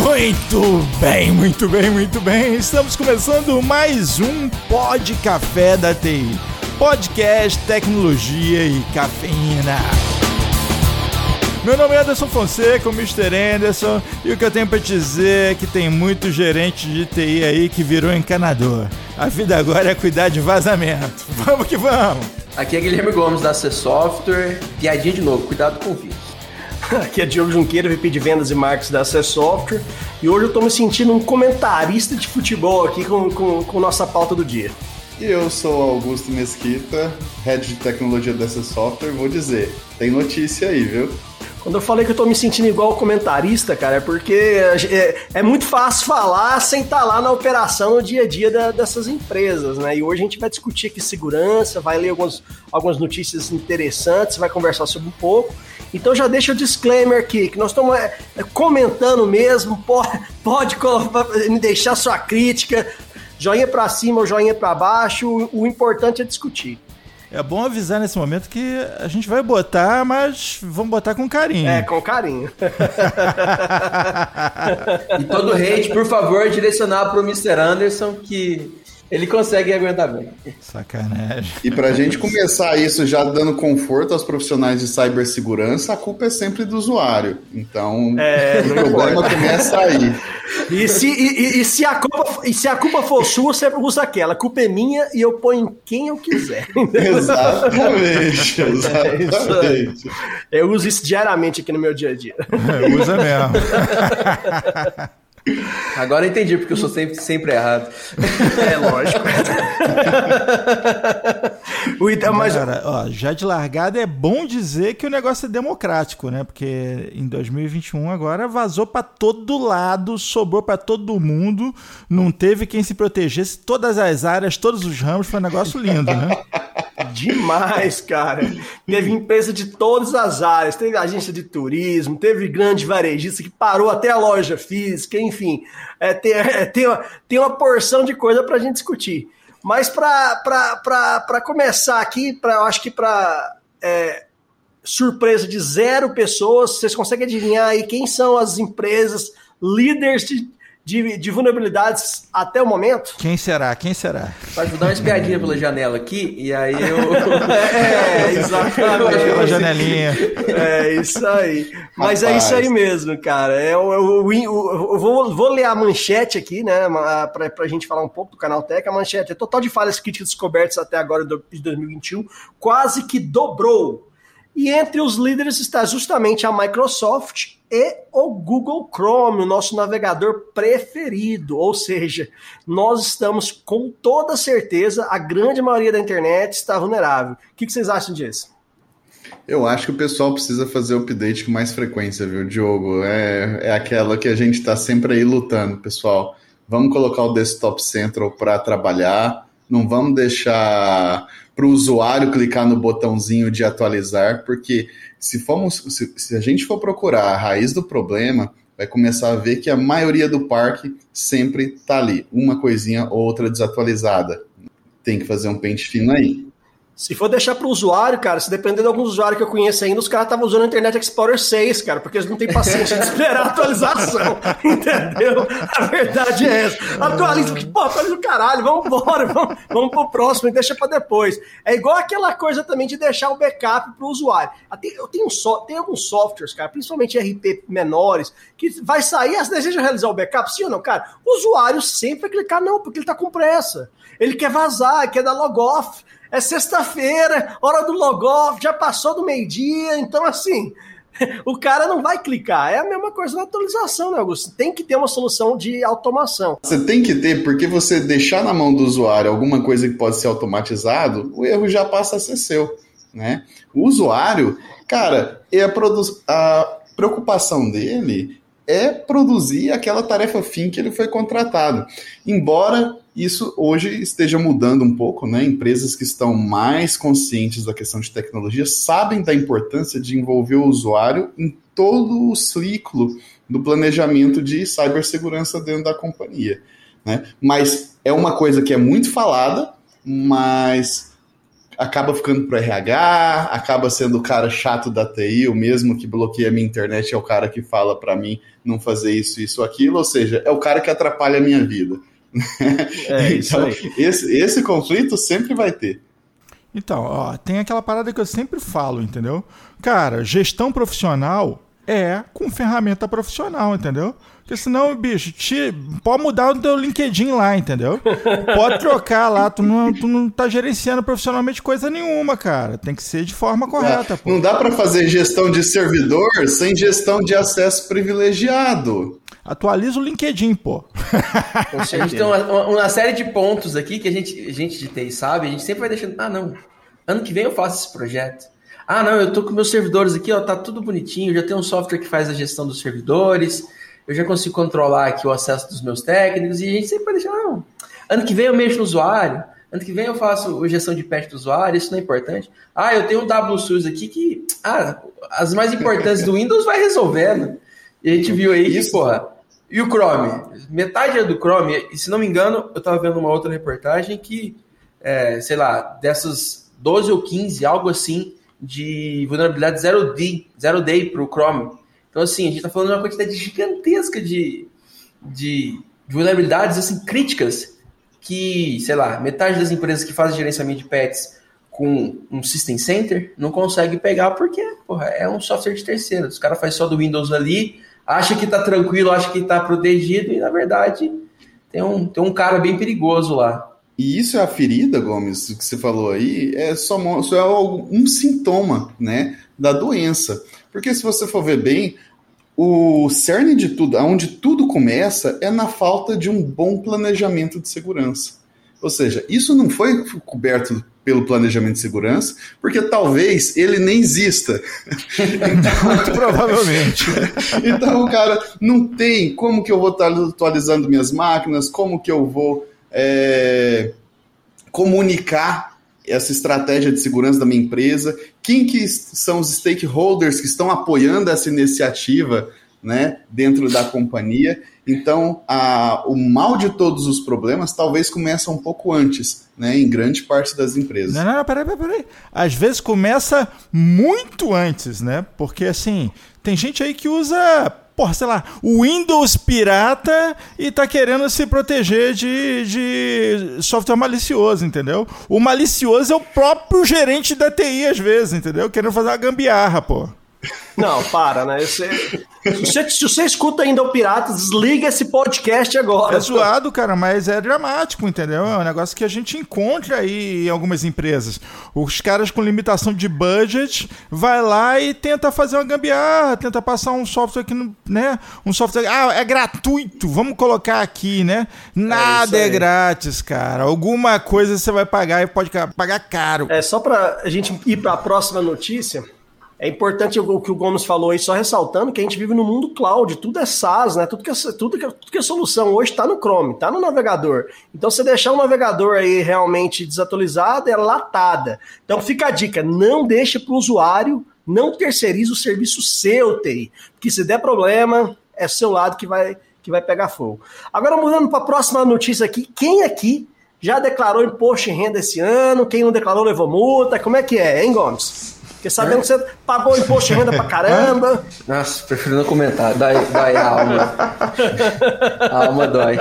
Muito bem, muito bem, muito bem. Estamos começando mais um Pod Café da TI. Podcast, tecnologia e cafeína. Meu nome é Anderson Fonseca, o Mr. Anderson, e o que eu tenho para dizer é que tem muito gerente de TI aí que virou encanador. A vida agora é cuidar de vazamento. Vamos que vamos! Aqui é Guilherme Gomes da C Software. Piadinha de novo, cuidado com o vírus. Aqui é Diogo Junqueira, VP de Vendas e Marketing da Access Software. E hoje eu tô me sentindo um comentarista de futebol aqui com, com, com nossa pauta do dia. E eu sou Augusto Mesquita, Head de Tecnologia dessa software. Vou dizer, tem notícia aí, viu? Quando eu falei que eu tô me sentindo igual comentarista, cara, é porque é, é muito fácil falar sem estar tá lá na operação no dia a dia da, dessas empresas, né? E hoje a gente vai discutir aqui segurança, vai ler algumas, algumas notícias interessantes, vai conversar sobre um pouco. Então já deixa o disclaimer aqui, que nós estamos é, é, comentando mesmo, pode, pode deixar sua crítica, joinha para cima ou joinha para baixo, o, o importante é discutir. É bom avisar nesse momento que a gente vai botar, mas vamos botar com carinho. É, com carinho. e todo hate, por favor, direcionar para o Mr. Anderson, que ele consegue aguentar bem. Sacanagem. E pra gente começar isso já dando conforto aos profissionais de cibersegurança, a culpa é sempre do usuário. Então, é, o problema começa aí. E se, e, e, se a culpa, e se a culpa for sua, você usa aquela. A culpa é minha e eu ponho quem eu quiser. Exatamente. exatamente. É eu uso isso diariamente aqui no meu dia a dia. usa mesmo. Agora eu entendi, porque eu sou sempre, sempre errado. É lógico. o então, mas... Cara, ó, já de largada é bom dizer que o negócio é democrático, né? Porque em 2021 agora vazou para todo lado, sobrou para todo mundo, não teve quem se protegesse, todas as áreas, todos os ramos, foi um negócio lindo, né? Demais, cara. Teve empresa de todas as áreas, teve agência de turismo, teve grande varejista que parou até a loja física, enfim. É, tem, é, tem, uma, tem uma porção de coisa para a gente discutir. Mas para começar aqui, pra, eu acho que para é, surpresa de zero pessoas, vocês conseguem adivinhar aí quem são as empresas líderes de, de, de, vulnerabilidades até o momento. Quem será? Quem será? Pode dar uma espiadinha pela janela aqui e aí eu. é, exatamente. Pela janelinha. É isso aí. Mas Rapaz. é isso aí mesmo, cara. É, eu, eu, eu, eu vou, vou, ler a manchete aqui, né? Pra, pra gente falar um pouco do canal Tech. A manchete é total de falhas críticas descobertas até agora de 2021, quase que dobrou. E entre os líderes está justamente a Microsoft e o Google Chrome, o nosso navegador preferido. Ou seja, nós estamos com toda certeza, a grande maioria da internet está vulnerável. O que vocês acham disso? Eu acho que o pessoal precisa fazer update com mais frequência, viu, Diogo? É, é aquela que a gente está sempre aí lutando, pessoal. Vamos colocar o Desktop Central para trabalhar, não vamos deixar para o usuário clicar no botãozinho de atualizar, porque se, formos, se, se a gente for procurar a raiz do problema, vai começar a ver que a maioria do parque sempre está ali, uma coisinha ou outra desatualizada. Tem que fazer um pente fino aí. Se for deixar para o usuário, cara, se depender de alguns usuários que eu conheço ainda, os caras estavam usando o Internet Explorer 6, cara, porque eles não têm paciência de esperar a atualização. entendeu? A verdade é essa. Atualiza, pô, atualiza o caralho, vamos embora, vamos, vamos pro próximo e deixa para depois. É igual aquela coisa também de deixar o backup para o usuário. Eu tenho, so, tem alguns softwares, cara, principalmente RP menores, que vai sair, as deseja realizar o backup, sim ou não, cara? O usuário sempre vai clicar não, porque ele está com pressa. Ele quer vazar, quer dar log off é sexta-feira, hora do logoff, já passou do meio-dia, então assim, o cara não vai clicar. É a mesma coisa na atualização, né, Augusto? Tem que ter uma solução de automação. Você tem que ter, porque você deixar na mão do usuário alguma coisa que pode ser automatizado, o erro já passa a ser seu. Né? O usuário, cara, é a, a preocupação dele é produzir aquela tarefa fim que ele foi contratado. Embora isso hoje esteja mudando um pouco, né? Empresas que estão mais conscientes da questão de tecnologia sabem da importância de envolver o usuário em todo o ciclo do planejamento de cibersegurança dentro da companhia. Né? Mas é uma coisa que é muito falada, mas acaba ficando pro RH, acaba sendo o cara chato da TI, o mesmo que bloqueia a minha internet é o cara que fala para mim não fazer isso, isso, aquilo, ou seja, é o cara que atrapalha a minha vida. É, então, esse, esse conflito sempre vai ter. Então, ó, tem aquela parada que eu sempre falo, entendeu? Cara, gestão profissional é com ferramenta profissional, entendeu? Porque senão, bicho, te, pode mudar o teu LinkedIn lá, entendeu? Pode trocar lá, tu não, tu não tá gerenciando profissionalmente coisa nenhuma, cara. Tem que ser de forma correta. É, não dá para fazer gestão de servidor sem gestão de acesso privilegiado. Atualiza o LinkedIn, pô. A gente tem uma, uma, série de pontos aqui que a gente, a gente de TI sabe, a gente sempre vai deixando. Ah, não. Ano que vem eu faço esse projeto. Ah, não, eu tô com meus servidores aqui, ó, tá tudo bonitinho, já tem um software que faz a gestão dos servidores, eu já consigo controlar aqui o acesso dos meus técnicos, e a gente sempre vai deixar, não. Ano que vem eu mexo no usuário, ano que vem eu faço gestão de patch do usuário, isso não é importante. Ah, eu tenho um WSUS aqui que, ah, as mais importantes do Windows vai resolvendo. E a gente viu aí que, porra, e o Chrome? Metade é do Chrome, e se não me engano, eu estava vendo uma outra reportagem que, é, sei lá, dessas 12 ou 15, algo assim, de vulnerabilidade zero day, zero day para o Chrome. Então, assim, a gente está falando de uma quantidade gigantesca de, de, de vulnerabilidades assim, críticas que, sei lá, metade das empresas que fazem gerenciamento de pets com um System Center não consegue pegar porque porra, é um software de terceiro. Os caras fazem só do Windows ali, acha que está tranquilo, acha que está protegido, e na verdade tem um, tem um cara bem perigoso lá. E isso é a ferida, Gomes, que você falou aí, é só, só é um sintoma né, da doença. Porque se você for ver bem, o cerne de tudo, aonde tudo começa, é na falta de um bom planejamento de segurança. Ou seja, isso não foi coberto pelo planejamento de segurança, porque talvez ele nem exista. então, Muito provavelmente. então, cara, não tem como que eu vou estar atualizando minhas máquinas, como que eu vou é, comunicar essa estratégia de segurança da minha empresa, quem que são os stakeholders que estão apoiando essa iniciativa né, dentro da companhia. Então, a, o mal de todos os problemas talvez começa um pouco antes, né, em grande parte das empresas. Não, não, não, peraí, peraí, peraí. Às vezes começa muito antes, né? Porque, assim, tem gente aí que usa, porra, sei lá, o Windows pirata e tá querendo se proteger de, de software malicioso, entendeu? O malicioso é o próprio gerente da TI, às vezes, entendeu? Querendo fazer uma gambiarra, pô. Não, para, né? Você, se, você, se você escuta ainda o Pirata, desliga esse podcast agora. É zoado, cara, mas é dramático, entendeu? É um negócio que a gente encontra aí em algumas empresas. Os caras com limitação de budget vai lá e tenta fazer uma gambiarra, tenta passar um software que não, né? Um software, ah, é gratuito, vamos colocar aqui, né? Nada é, é grátis, cara. Alguma coisa você vai pagar e pode pagar caro. É só pra gente ir para a próxima notícia. É importante o que o Gomes falou aí, só ressaltando que a gente vive no mundo cloud, tudo é SaaS, né? Tudo que é, tudo que, tudo que é solução hoje está no Chrome, está no navegador. Então, se deixar o navegador aí realmente desatualizado, é latada. Então, fica a dica: não deixe para o usuário, não terceirize o serviço seu, TI. Porque se der problema, é seu lado que vai, que vai pegar fogo. Agora, mudando para a próxima notícia aqui, quem aqui já declarou imposto em renda esse ano? Quem não declarou levou multa? Como é que é, hein, Gomes? Porque sabendo é? que você pagou imposto de renda pra caramba. Nossa, prefiro não comentar. Dói, dói a alma. A alma dói.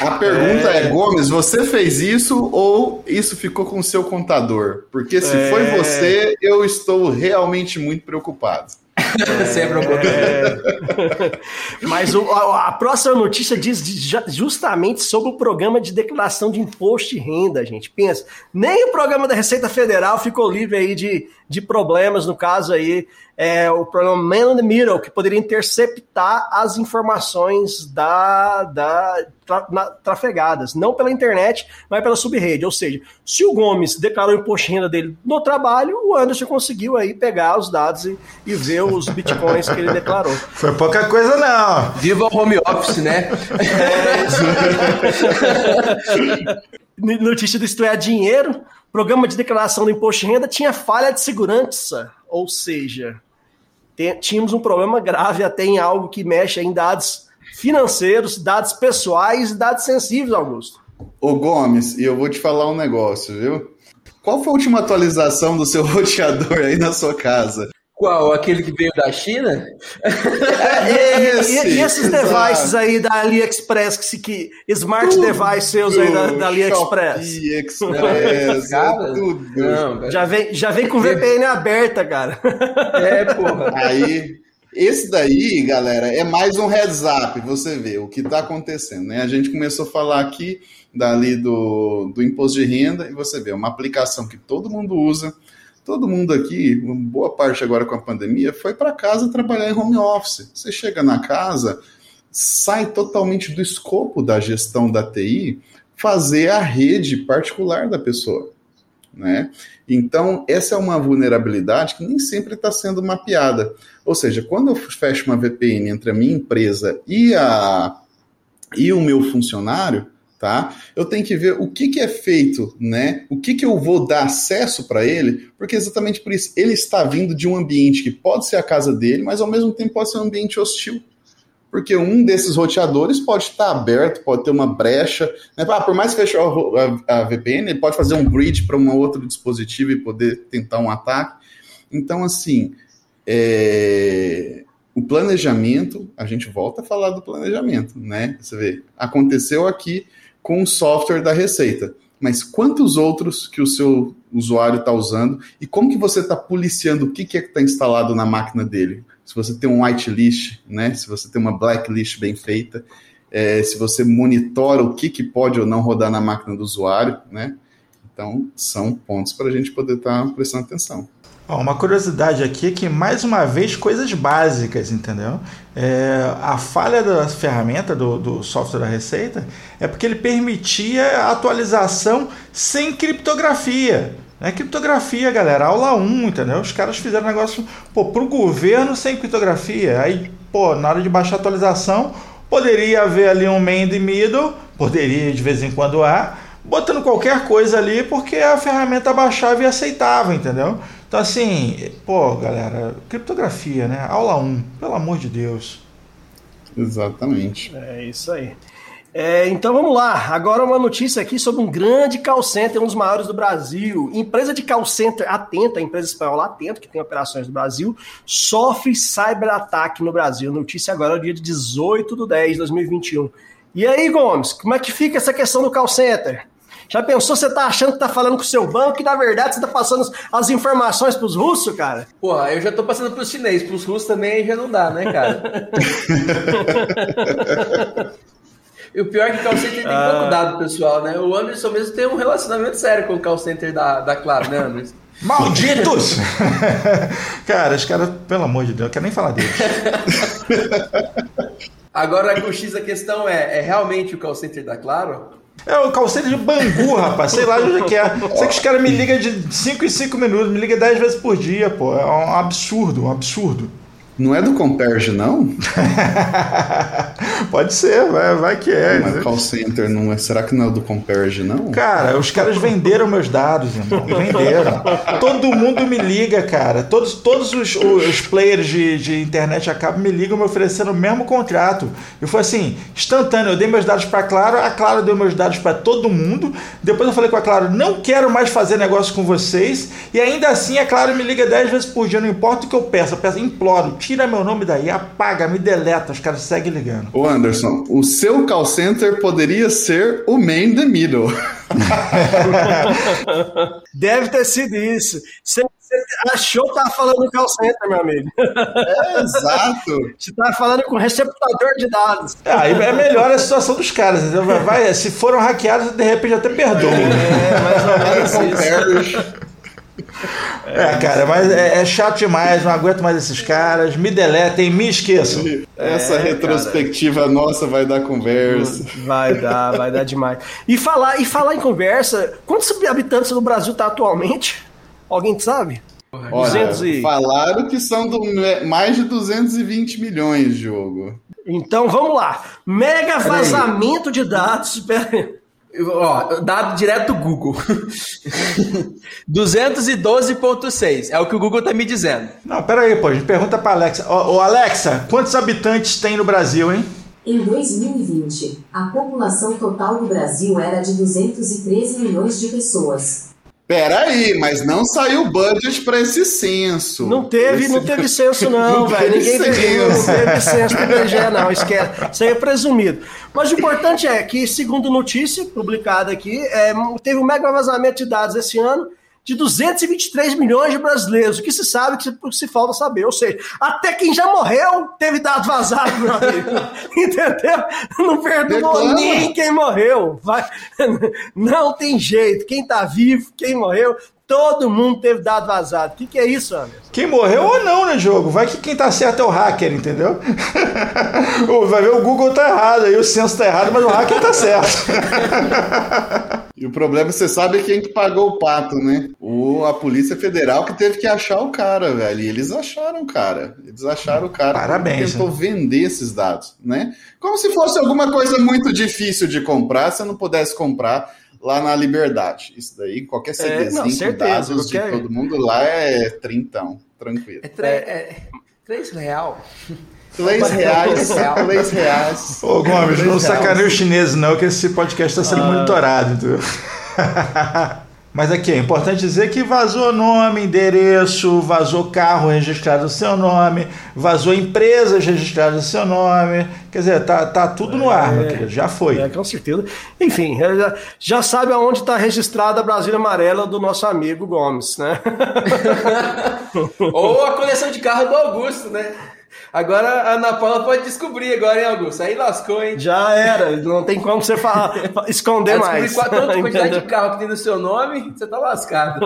A pergunta é... é, Gomes, você fez isso ou isso ficou com o seu contador? Porque se é... foi você, eu estou realmente muito preocupado. Sempre é... Mas o, a, a, próxima notícia diz justamente sobre o programa de declaração de imposto de renda, gente. Pensa, nem o programa da Receita Federal ficou livre aí de, de problemas, no caso aí, é, o programa Man in the Middle, que poderia interceptar as informações da, da tra, na, trafegadas, não pela internet, mas pela subrede. Ou seja, se o Gomes declarou o imposto de renda dele no trabalho, o Anderson conseguiu aí pegar os dados e, e ver os bitcoins que ele declarou. Foi pouca coisa, não. Viva o home office, né? É, Notícia do Isto é Dinheiro, programa de declaração do imposto de renda tinha falha de segurança, ou seja, tínhamos um problema grave até em algo que mexe em dados financeiros, dados pessoais e dados sensíveis, Augusto. Ô Gomes, e eu vou te falar um negócio, viu? qual foi a última atualização do seu roteador aí na sua casa? Qual? Aquele que veio da China? É, esse, e, e, esses exato. devices aí da AliExpress, que, que smart tudo, device seus aí da, da AliExpress? Shopee, Express, cara, tudo. Não, já, vem, já vem com VPN aberta, cara. É, porra. Aí, esse daí, galera, é mais um heads up, você vê o que está acontecendo, né? A gente começou a falar aqui dali do, do imposto de renda e você vê uma aplicação que todo mundo usa, todo mundo aqui, boa parte agora com a pandemia, foi para casa trabalhar em home office. Você chega na casa, sai totalmente do escopo da gestão da TI fazer a rede particular da pessoa. Né? Então, essa é uma vulnerabilidade que nem sempre está sendo mapeada. Ou seja, quando eu fecho uma VPN entre a minha empresa e, a, e o meu funcionário, tá? Eu tenho que ver o que, que é feito, né? O que, que eu vou dar acesso para ele, porque exatamente por isso ele está vindo de um ambiente que pode ser a casa dele, mas ao mesmo tempo pode ser um ambiente hostil. Porque um desses roteadores pode estar aberto, pode ter uma brecha. Né? Ah, por mais que fechar a, VPN, ele pode fazer um bridge para um outro dispositivo e poder tentar um ataque. Então, assim, é... o planejamento, a gente volta a falar do planejamento, né? Você vê, aconteceu aqui, com o software da Receita. Mas quantos outros que o seu usuário está usando e como que você está policiando o que, que é que está instalado na máquina dele? Se você tem um whitelist, né? Se você tem uma blacklist bem feita, é, se você monitora o que, que pode ou não rodar na máquina do usuário, né? Então, são pontos para a gente poder estar tá prestando atenção. Uma curiosidade aqui é que, mais uma vez, coisas básicas, entendeu? É, a falha da ferramenta, do, do, software da Receita, é porque ele permitia a atualização sem criptografia. É criptografia, galera, aula 1, entendeu? Os caras fizeram negócio, pô, pro governo sem criptografia. Aí, pô, na hora de baixar a atualização, poderia haver ali um main the middle, poderia de vez em quando há, botando qualquer coisa ali, porque a ferramenta baixava e aceitava, entendeu? Então, assim, pô, galera, criptografia, né? Aula 1, pelo amor de Deus. Exatamente. É isso aí. É, então vamos lá. Agora uma notícia aqui sobre um grande call center, um dos maiores do Brasil. Empresa de call center atenta, empresa espanhola atenta, que tem operações no Brasil, sofre cyberataque no Brasil. Notícia agora é o dia de 18 de 10 de 2021. E aí, Gomes, como é que fica essa questão do call center? Já pensou você tá achando que tá falando com o seu banco e na verdade você tá passando as informações pros russos, cara? Porra, eu já tô passando pros chineses, pros russos também já não dá, né, cara? e o pior é que o call center tem ah. pouco dado, pessoal, né? O Anderson mesmo tem um relacionamento sério com o call center da, da Claro, né, Anderson? Malditos! cara, os caras, pelo amor de Deus, eu quero nem falar deles. Agora, com o X, a questão é: é realmente o call center da Claro? É o calceiro de Bangu, rapaz. Sei lá onde é que é. Sei que os caras me ligam de 5 em 5 minutos, me ligam 10 vezes por dia, pô. É um absurdo, um absurdo. Não é do Comperge, não? Pode ser, vai, vai que é. Mas call center não é. Será que não é do Comperge, não? Cara, os caras venderam meus dados, irmão. Venderam. Todo mundo me liga, cara. Todos, todos os, os players de, de internet acabam me ligam me oferecendo o mesmo contrato. E foi assim, instantâneo. Eu dei meus dados para Claro, a Claro deu meus dados para todo mundo. Depois eu falei com a Claro, não quero mais fazer negócio com vocês. E ainda assim a Claro me liga 10 vezes por dia, não importa o que eu peço. Eu peço, imploro tira meu nome daí, apaga, me deleta, os caras seguem ligando. Ô Anderson, o seu call center poderia ser o main the middle. Deve ter sido isso. Você, achou que tava falando no call center, meu amigo. É, exato. Você tava falando com receptador de dados. É, é melhor a situação dos caras. Entendeu? Vai, se foram hackeados, de repente até perdoam. É, mais ou menos isso. É, cara, mas é, é, chato demais, não aguento mais esses caras. Me deletem, me esqueçam. Essa é, retrospectiva cara. nossa vai dar conversa. Vai dar, vai dar demais. E falar, e falar em conversa, quantos habitantes no Brasil tá atualmente? Alguém sabe? Olha, e... falaram que são do, mais de 220 milhões, jogo. Então vamos lá. Mega vazamento de dados. Pera Ó, dado direto do Google. 212.6 é o que o Google tá me dizendo. Não, pera aí, pô, a gente pergunta pra Alexa. Ô, ô, Alexa, quantos habitantes tem no Brasil, hein? Em 2020, a população total do Brasil era de 213 milhões de pessoas. Peraí, mas não saiu budget para esse censo. Não teve, esse... não teve censo, não, velho. Ninguém teve, não teve censo do IBGE, não. Esquece. Isso aí é presumido. Mas o importante é que, segundo notícia publicada aqui, é, teve um mega vazamento de dados esse ano de 223 milhões de brasileiros. O que se sabe, que se falta saber. Ou seja, até quem já morreu teve dado vazado, meu amigo. Entendeu? Não perdoou nem quem morreu. Vai... Não tem jeito. Quem tá vivo, quem morreu, Todo mundo teve dado vazado. O que, que é isso, Anderson? Quem morreu ou não, né, jogo? Vai que quem tá certo é o hacker, entendeu? Vai ver o Google tá errado, aí o censo tá errado, mas o hacker tá certo. E o problema, você sabe quem que pagou o pato, né? O, a Polícia Federal que teve que achar o cara, velho. E eles acharam o cara. Eles acharam o cara. Parabéns. Tentou né? vender esses dados, né? Como se fosse alguma coisa muito difícil de comprar, se eu não pudesse comprar lá na Liberdade. Isso daí, qualquer CDzinho é, não, certeza, dados qualquer... de todo mundo lá é trintão, tranquilo. É, tre... é... três real. Três reais, três reais. Ô, Gomes, não sacaneia os chineses não, que esse podcast está sendo ah. monitorado, entendeu? Mas aqui é importante dizer que vazou nome, endereço, vazou carro registrado no seu nome, vazou empresas registradas no seu nome. Quer dizer, tá, tá tudo no ar, meu é. querido. Já foi. É, com certeza. Enfim, já, já sabe aonde está registrada a Brasília Amarela do nosso amigo Gomes, né? Ou a coleção de carro do Augusto, né? Agora a Ana Paula pode descobrir agora, hein, Augusto? Aí lascou, hein? Já era, não tem como você falar, esconder mais. Descobrir quanto quantidade de carro que tem no seu nome, você tá lascado.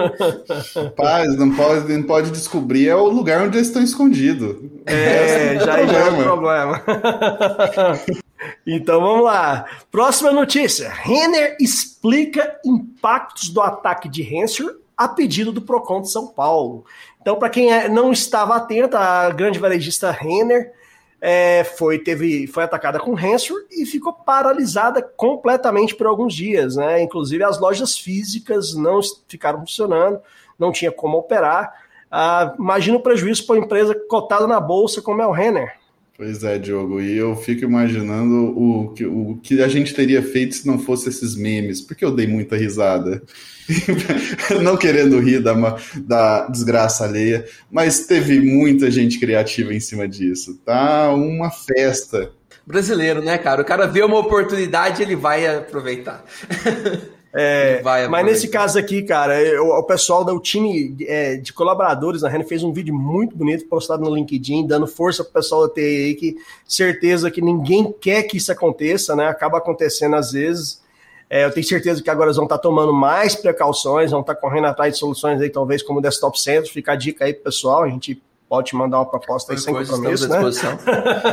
Paz, não pode, não pode descobrir é o lugar onde eles estão escondidos. É, já, é já é um problema. Então vamos lá. Próxima notícia. Renner explica impactos do ataque de Hansel a pedido do Procon de São Paulo. Então, para quem é, não estava atento, a grande varejista Renner é, foi, teve, foi atacada com Hansel e ficou paralisada completamente por alguns dias. Né? Inclusive, as lojas físicas não ficaram funcionando, não tinha como operar. Ah, imagina o prejuízo para uma empresa cotada na bolsa como é o Renner. Pois é, Diogo, e eu fico imaginando o que, o que a gente teria feito se não fosse esses memes, porque eu dei muita risada. não querendo rir da, da desgraça alheia, mas teve muita gente criativa em cima disso. Tá uma festa. Brasileiro, né, cara? O cara vê uma oportunidade, ele vai aproveitar. É, mas nesse caso aqui, cara, o, o pessoal do time é, de colaboradores na Renner fez um vídeo muito bonito postado no LinkedIn, dando força pro pessoal da TI aí, que certeza que ninguém quer que isso aconteça, né? Acaba acontecendo às vezes. É, eu tenho certeza que agora eles vão estar tá tomando mais precauções, vão estar tá correndo atrás de soluções aí, talvez como o Desktop Center. Fica a dica aí pro pessoal, a gente pode mandar uma proposta aí sem compromisso, né?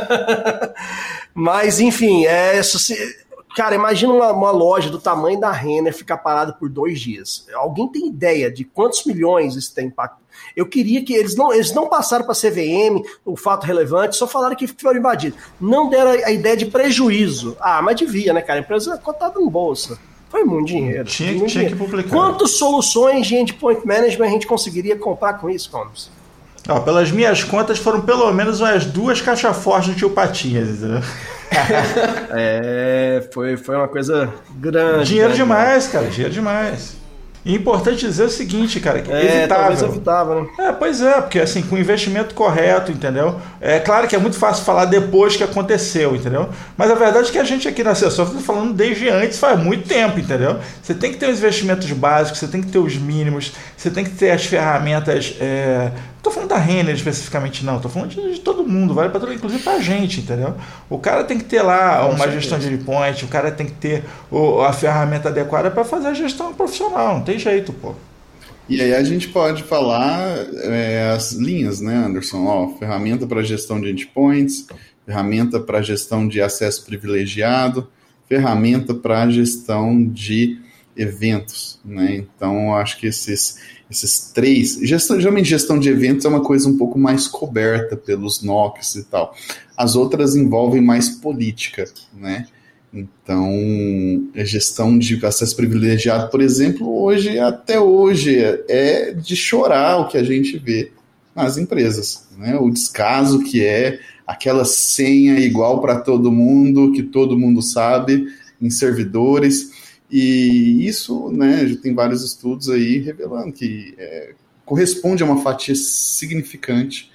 Mas, enfim, é, Cara, imagina uma, uma, loja do tamanho da Renner ficar parada por dois dias. Alguém tem ideia de quantos milhões isso tem impacto? Eu queria que eles não, eles não passaram para a CVM o fato relevante, só falaram que foram invadidos. Não deram a, ideia de prejuízo. Ah, mas devia, né, cara? A empresa cotada em bolsa. Foi muito dinheiro. Tinha, muito tinha dinheiro. que publicar. Quantas soluções de endpoint management a gente conseguiria comprar com isso, Combs? Ó, pelas minhas contas, foram pelo menos umas duas caixas fortes do tio Patinhas, entendeu? é, foi, foi uma coisa grande. Dinheiro demais, cara, dinheiro demais. E é importante dizer o seguinte, cara, que é, evitável. evitável, né? É, pois é, porque assim, com o investimento correto, entendeu? É claro que é muito fácil falar depois que aconteceu, entendeu? Mas a verdade é que a gente aqui na Assessor está falando desde antes, faz muito tempo, entendeu? Você tem que ter os investimentos básicos, você tem que ter os mínimos, você tem que ter as ferramentas é, tô falando da Renner especificamente, não. Tô falando de, de todo mundo, vale para todo inclusive pra gente, entendeu? O cara tem que ter lá Com uma certeza. gestão de endpoint, o cara tem que ter o, a ferramenta adequada para fazer a gestão profissional, não tem jeito, pô. E aí a gente pode falar é, as linhas, né, Anderson? Ó, ferramenta para gestão de endpoints, ferramenta para gestão de acesso privilegiado, ferramenta para gestão de eventos, né? Então, acho que esses esses três. Gestão, geralmente, gestão de eventos é uma coisa um pouco mais coberta pelos NOCs e tal. As outras envolvem mais política, né? Então, a gestão de acesso privilegiado, por exemplo, hoje, até hoje, é de chorar o que a gente vê nas empresas. Né? O descaso que é aquela senha igual para todo mundo, que todo mundo sabe, em servidores E isso, né, já tem vários estudos aí revelando que é, corresponde a uma fatia significante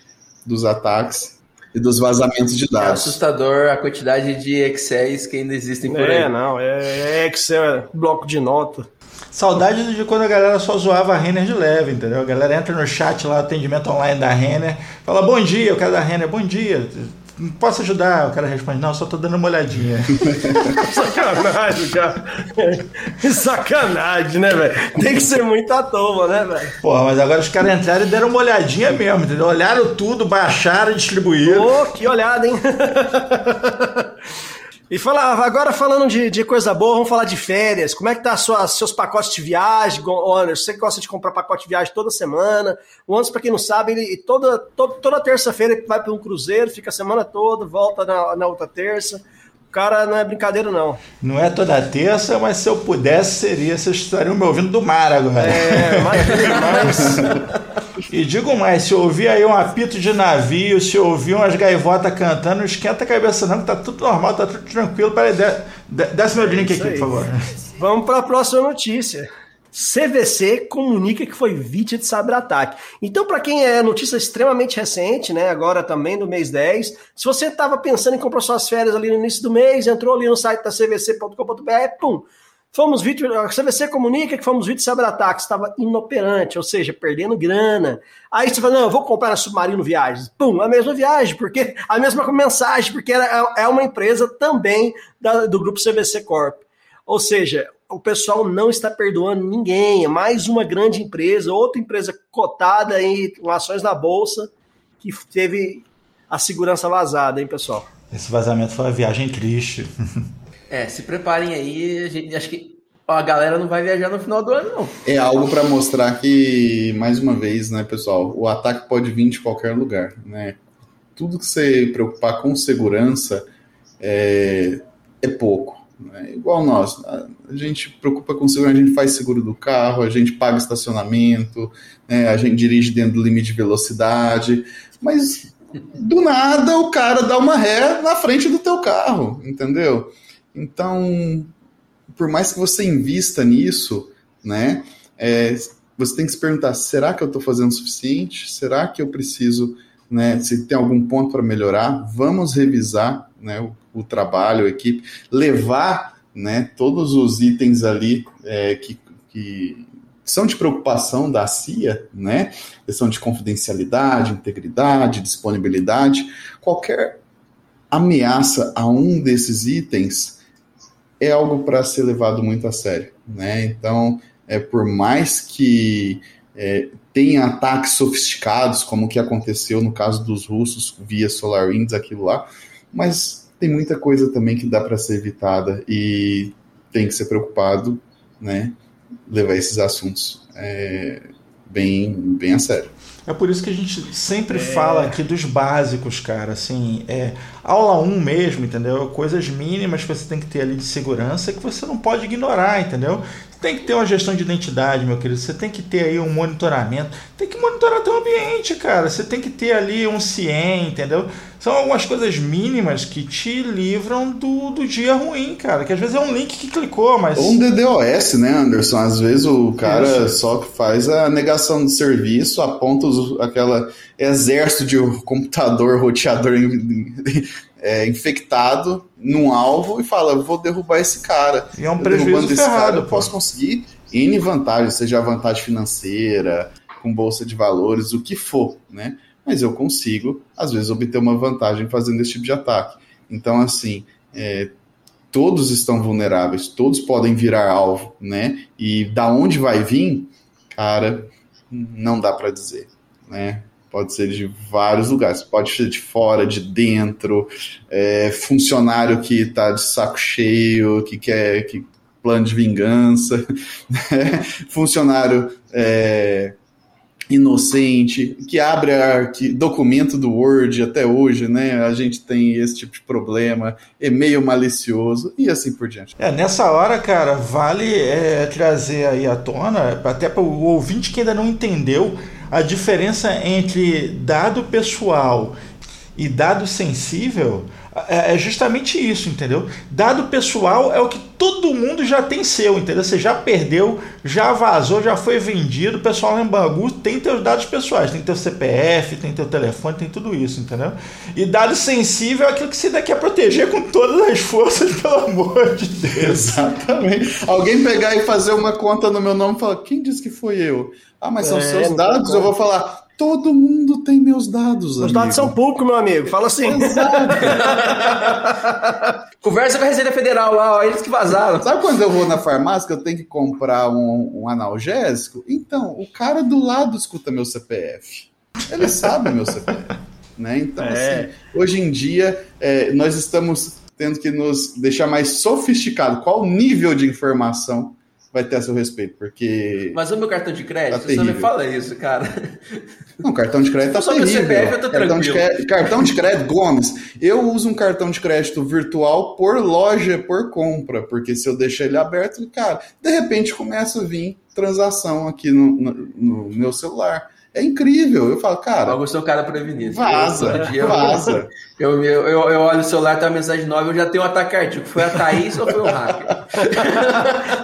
dos ataques e dos vazamentos de dados. É assustador a quantidade de Excels que ainda existem por é, aí. É, não, é Excel, é bloco de nota. Saudade de quando a galera só zoava a Renner de leve, entendeu? A galera entra no chat lá, atendimento online da Renner, fala bom dia, o cara da Renner, bom dia Posso ajudar? O cara responde, não, só tô dando uma olhadinha. Sacanagem, cara. Sacanagem, né, velho? Tem que ser muita toma, né, velho? Porra, mas agora os caras entraram e deram uma olhadinha mesmo, entendeu? Olharam tudo, baixaram e distribuíram. Ô, oh, que olhada, hein? E fala, agora falando de, de coisa boa, vamos falar de férias. Como é que tá sua, seus pacotes de viagem, Anderson? Você gosta de comprar pacote de viagem toda semana. O Anderson, para quem não sabe, ele toda, toda, toda terça-feira ele vai para um cruzeiro, fica a semana toda, volta na, na outra terça cara não é brincadeira, não. Não é toda terça, mas se eu pudesse, seria. Vocês estariam me ouvindo do mar agora. É, mais. e digo mais: se ouvir aí um apito de navio, se ouvir umas gaivotas cantando, não esquenta a cabeça, não, que tá tudo normal, tá tudo tranquilo. Peraí, desce meu drink aqui, por favor. Vamos para a próxima notícia. CVC comunica que foi vítima de cyberataque. Então, para quem é notícia extremamente recente, né, agora também do mês 10, se você estava pensando em comprar suas férias ali no início do mês, entrou ali no site da cvc.com.br, pum, fomos vítimas, a CVC comunica que fomos vítimas de cyberataque, estava inoperante, ou seja, perdendo grana. Aí você fala, não, eu vou comprar a Submarino Viagens. Pum, a mesma viagem, porque a mesma mensagem, porque era, é uma empresa também da, do grupo CVC Corp. Ou seja, o pessoal não está perdoando ninguém. É mais uma grande empresa, outra empresa cotada em ações na bolsa que teve a segurança vazada, hein, pessoal? Esse vazamento foi uma viagem triste. é, se preparem aí, gente, acho que a galera não vai viajar no final do ano, não. É algo para mostrar que, mais uma vez, né, pessoal, o ataque pode vir de qualquer lugar, né? Tudo que você preocupar com segurança é, é pouco. Né? Igual nós, a gente preocupa com segurança, a gente faz seguro do carro, a gente paga estacionamento, né? a gente dirige dentro do limite de velocidade, mas do nada o cara dá uma ré na frente do teu carro, entendeu? Então, por mais que você invista nisso, né, é, você tem que se perguntar: será que eu estou fazendo o suficiente? Será que eu preciso, né, se tem algum ponto para melhorar? Vamos revisar né, o, o, trabalho, a equipe, levar né, todos os itens ali é, que, que são de preocupação da CIA, né? Questão de confidencialidade, integridade, disponibilidade. Qualquer ameaça a um desses itens é algo para ser levado muito a sério, né? Então, é por mais que é, tenha ataques sofisticados, como o que aconteceu no caso dos russos via SolarWinds, aquilo lá, mas tem muita coisa também que dá para ser evitada e tem que ser preocupado, né? Levar esses assuntos é, bem, bem a sério. É por isso que a gente sempre é... fala aqui dos básicos, cara. Assim, é aula 1 mesmo, entendeu? Coisas mínimas que você tem que ter ali de segurança que você não pode ignorar, entendeu? Tem que ter uma gestão de identidade, meu querido. Você tem que ter aí um monitoramento. Tem que monitorar teu ambiente, cara. Você tem que ter ali um CIEM, entendeu? São algumas coisas mínimas que te livram do, do dia ruim, cara. Que às vezes é um link que clicou, mas. Ou um DDoS, né, Anderson? Às vezes o cara Isso. só faz a negação de serviço, aponta os, aquela exército de computador roteador é, infectado num alvo e fala, vou derrubar esse cara. E é um prejuízo ferrado, cara, eu posso conseguir N vantagens, seja vantagem financeira, com bolsa de valores, o que for, né? Mas eu consigo, às vezes, obter uma vantagem fazendo esse tipo de ataque. Então, assim, é, todos estão vulneráveis, todos podem virar alvo, né? E da onde vai vir, cara, não dá para dizer, né? Pode ser de vários lugares, pode ser de fora, de dentro, é, funcionário que está de saco cheio, que quer que plano de vingança, né? funcionário é, inocente, que abre arqui, documento do Word até hoje, né? A gente tem esse tipo de problema, e-mail malicioso e assim por diante. É, nessa hora, cara, vale é, trazer aí à tona, até para o ouvinte que ainda não entendeu, a diferença entre dado pessoal e dado sensível, é, é justamente isso, entendeu? Dado pessoal é o que todo mundo já tem seu, entendeu? Você já perdeu, já vazou, já foi vendido. O pessoal em Bangu tem teus dados pessoais, tem teu CPF, tem teu telefone, tem tudo isso, entendeu? E dado sensível é aquilo que você quer proteger com todas as forças, pelo amor de Deus. Exatamente. Alguém pegar e fazer uma conta no meu nome e falar, quem disse que foi eu? Ah, mas são é, seus dados, eu vou falar, Todo mundo tem meus dados. Os amigo. dados são públicos, meu amigo. Fala assim. Conversa com a Receita Federal lá, ó, eles que vazaram. Sabe quando eu vou na farmácia que eu tenho que comprar um, um analgésico? Então, o cara do lado escuta meu CPF. Ele sabe meu CPF. Né? Então, é. assim, hoje em dia, é, nós estamos tendo que nos deixar mais sofisticado. Qual o nível de informação vai ter a seu respeito, porque. Mas o meu cartão de crédito, tá você não me fala isso, cara. Não, cartão de crédito tá Só terrível. CPF, eu tô cartão, de crédito, cartão de crédito, Gomes, eu uso um cartão de crédito virtual por loja, por compra, porque se eu deixar ele aberto, cara, de repente começa a vir transação aqui no, no, no meu celular. É incrível. Eu falo, cara. Augusto é um cara prevenido. Vaza, eu, vaza. Eu, eu, eu, eu, olho o celular, tá uma mensagem nova, eu já tenho um ataque cardíaco. Foi a Thaís ou foi o hacker?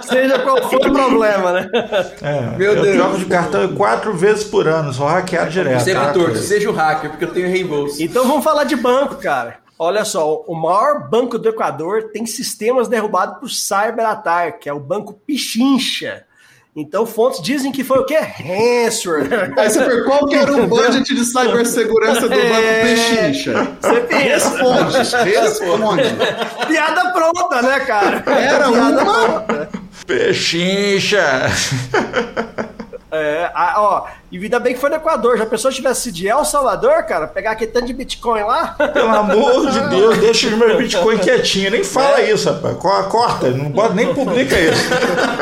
Seja qual for o problema, né? É, Meu eu Deus. jogo de cartão quatro vezes por ano, só hackeado direto. Sempre tá? torto, seja o hacker, porque eu tenho reembolso. Então vamos falar de banco, cara. Olha só, o maior banco do Equador tem sistemas derrubados por cyberataque, que é o Banco Pichincha. Então, fontes dizem que foi o quê? Ransomware. Aí você pergunta qual que era o budget de cibersegurança do é... Banco Pechincha? Você pensa. Responde, responde. Piada pronta, né, cara? Era Piada uma... Pronta. Pechincha. É, a, ó, e ainda bem que foi no Equador. Já pensou se tivesse de El Salvador, cara? Pegar aquele tanto de Bitcoin lá? Pelo amor de Deus, deixa os meus Bitcoin quietinho. Nem fala é. isso, rapaz. Corta, não pode, nem publica isso.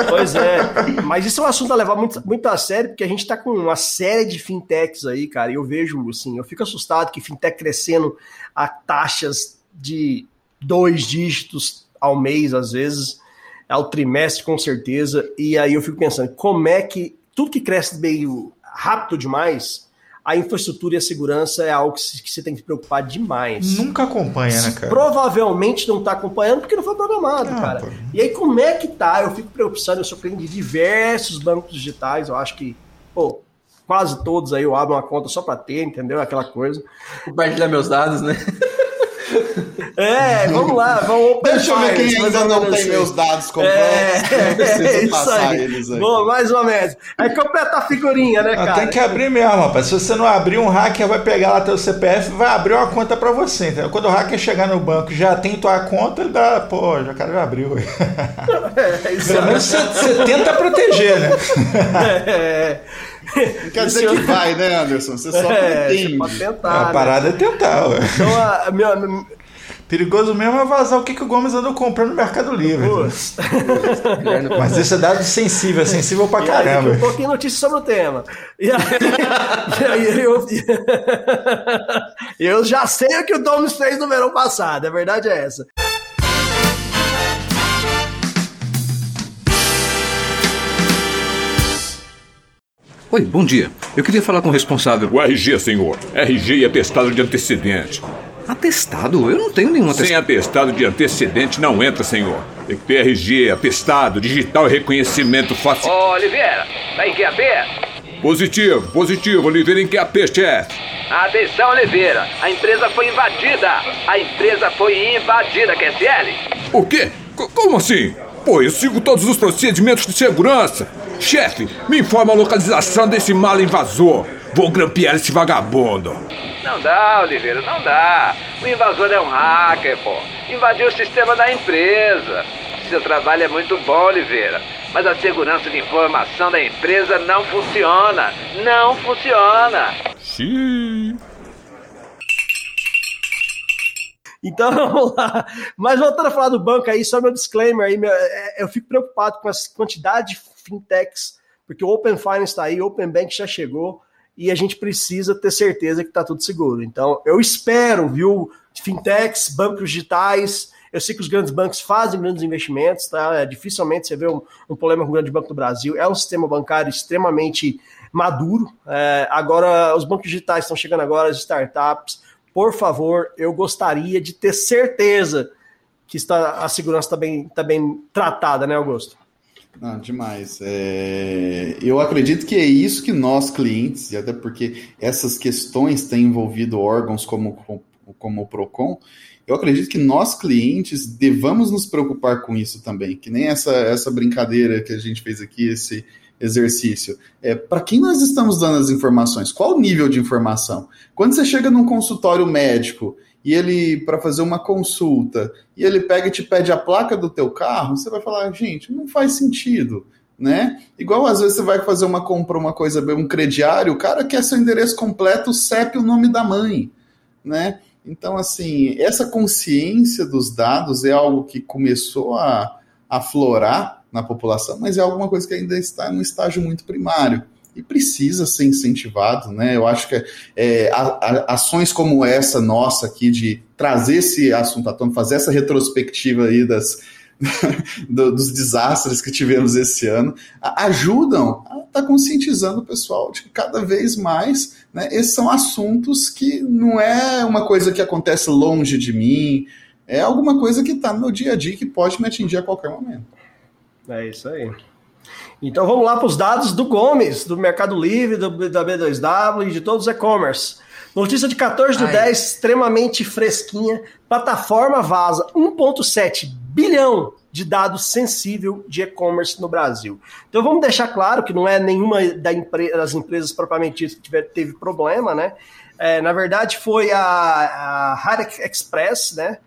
Pois é. Mas isso é um assunto a levar muito, muito a sério, porque a gente tá com uma série de fintechs aí, cara. E eu vejo, assim, eu fico assustado que fintech crescendo a taxas de dois dígitos ao mês, às vezes, ao trimestre, com certeza. E aí eu fico pensando, como é que tudo que cresce meio rápido demais, a infraestrutura e a segurança é algo que, você tem que se preocupar demais. Nunca acompanha, né, cara? Provavelmente não está acompanhando porque não foi programado, ah, cara. Pô. E aí, como é que tá? Eu fico preocupado, eu sou cliente de diversos bancos digitais, eu acho que, pô, quase todos aí eu abro uma conta só para ter, entendeu? Aquela coisa. Compartilhar meus dados, né? É, vamos lá, vamos Deixa eu ver quem ainda não tem assim. meus dados completos. É, preciso é passar aí. eles aí. Bom, mais uma vez. É completar a figurinha, né, ah, cara? Tem que abrir mesmo, rapaz. Se você não abrir, um hacker vai pegar lá teu CPF e vai abrir uma conta pra você, entendeu? Quando o hacker chegar no banco já tem tua conta, ele dá, pô, o cara já abriu. É, Pelo menos você, você tenta proteger, né? É. Não quer dizer que vai, né, Anderson? Você só é, pretende. Você pode tentar. A parada é tentar, ué. Então, a, meu, Perigoso mesmo é vazar o que, que o Gomes andou comprando no Mercado Livre. Mas isso é dado sensível, é sensível pra caramba. um pouquinho notícia sobre o tema. E aí, e aí eu, eu já sei o que o Gomes fez no verão passado, a verdade é essa. Oi, bom dia. Eu queria falar com o responsável. O RG, senhor. RG e atestado de antecedente. Atestado? Eu não tenho nenhum atestado. Sem atestado de antecedente não entra, senhor. Tem que ter RG, atestado, digital e reconhecimento facial. Ô, Oliveira, tá em QAP? Positivo, positivo, Oliveira em QAP, chefe. Atenção, Oliveira, a empresa foi invadida. A empresa foi invadida, QSL. O quê? C como assim? Pô, eu sigo todos os procedimentos de segurança. Chefe, me informa a localização desse mal invasor. Vou grampear esse vagabundo. Não dá, Oliveira, não dá. O invasor é um hacker, pô. Invadiu o sistema da empresa. Seu trabalho é muito bom, Oliveira. Mas a segurança de informação da empresa não funciona. Não funciona. Sim. Então, vamos lá. Mas voltando a falar do banco aí, só meu disclaimer aí, meu, é, eu fico preocupado com a quantidade de fintechs, porque o Open Finance está aí, o Open Bank já chegou, e a gente precisa ter certeza que está tudo seguro. Então, eu espero, viu, fintechs, bancos digitais. Eu sei que os grandes bancos fazem grandes investimentos, tá? É, dificilmente você vê um, um, problema com o grande banco do Brasil. É um sistema bancário extremamente maduro. É, agora, os bancos digitais estão chegando agora, as startups. Por favor, eu gostaria de ter certeza que está, a segurança está bem, tá bem tratada, né, Augusto? Não, demais. É... Eu acredito que é isso que nós, clientes, e até porque essas questões têm envolvido órgãos como, como o PROCON, eu acredito que nós, clientes, devamos nos preocupar com isso também, que nem essa, essa brincadeira que a gente fez aqui, esse exercício. É, Para quem nós estamos dando as informações? Qual o nível de informação? Quando você chega num consultório médico e ele, para fazer uma consulta, e ele pega e te pede a placa do teu carro, você vai falar, gente, não faz sentido. Né? Igual às vezes você vai fazer uma compra, uma coisa, um crediário, o cara quer seu endereço completo, o CEP o nome da mãe, né? Então, assim, essa consciência dos dados é algo que começou a aflorar na população, mas é alguma coisa que ainda está em um estágio muito primário e precisa ser incentivado, né? Eu acho que é, a, a, ações como essa nossa aqui de trazer esse assunto à tona, fazer essa retrospectiva aí das, do, dos desastres que tivemos esse ano, ajudam a estar tá conscientizando o pessoal de que cada vez mais né, esses são assuntos que não é uma coisa que acontece longe de mim, é alguma coisa que está no meu dia a dia que pode me atingir a qualquer momento. É isso aí. Então vamos lá para os dados do Gomes, do Mercado Livre, do, da B2W e de todos os e-commerce. Notícia de 14 do Ai. 10, extremamente fresquinha. Plataforma vaza 1,7 bilhão de dados sensível de e-commerce no Brasil. Então vamos deixar claro que não é nenhuma das empresas propriamente dita que tiver, teve problema, né? É, na verdade foi a, a Express, né?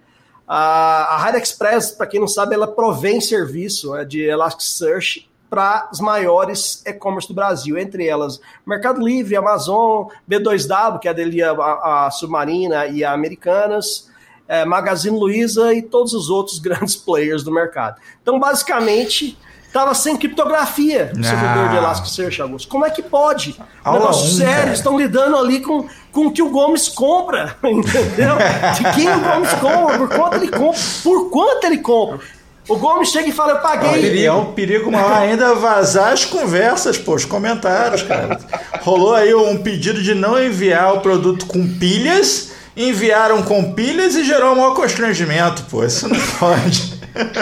A, a Express, para quem não sabe, ela provém serviço né, de Elasticsearch para os maiores e-commerce do Brasil, entre elas Mercado Livre, Amazon, B2W, que é dele a, a, a Submarina e a Americanas, é, Magazine Luiza e todos os outros grandes players do mercado. Então, basicamente, estava sem criptografia o servidor de Elasticsearch, Augusto. Como é que pode? Um negócio um, sério, estão lidando ali com, com o que o Gomes compra, entendeu? De quem o Gomes compra, por quanto ele compra, por quanto ele compra. O Gomes chega e fala, eu paguei. é um perigo maior ainda vazar as conversas, pô, os comentários, cara. Rolou aí um pedido de não enviar o produto com pilhas, enviaram com pilhas e gerou um maior constrangimento, pô. Isso não pode.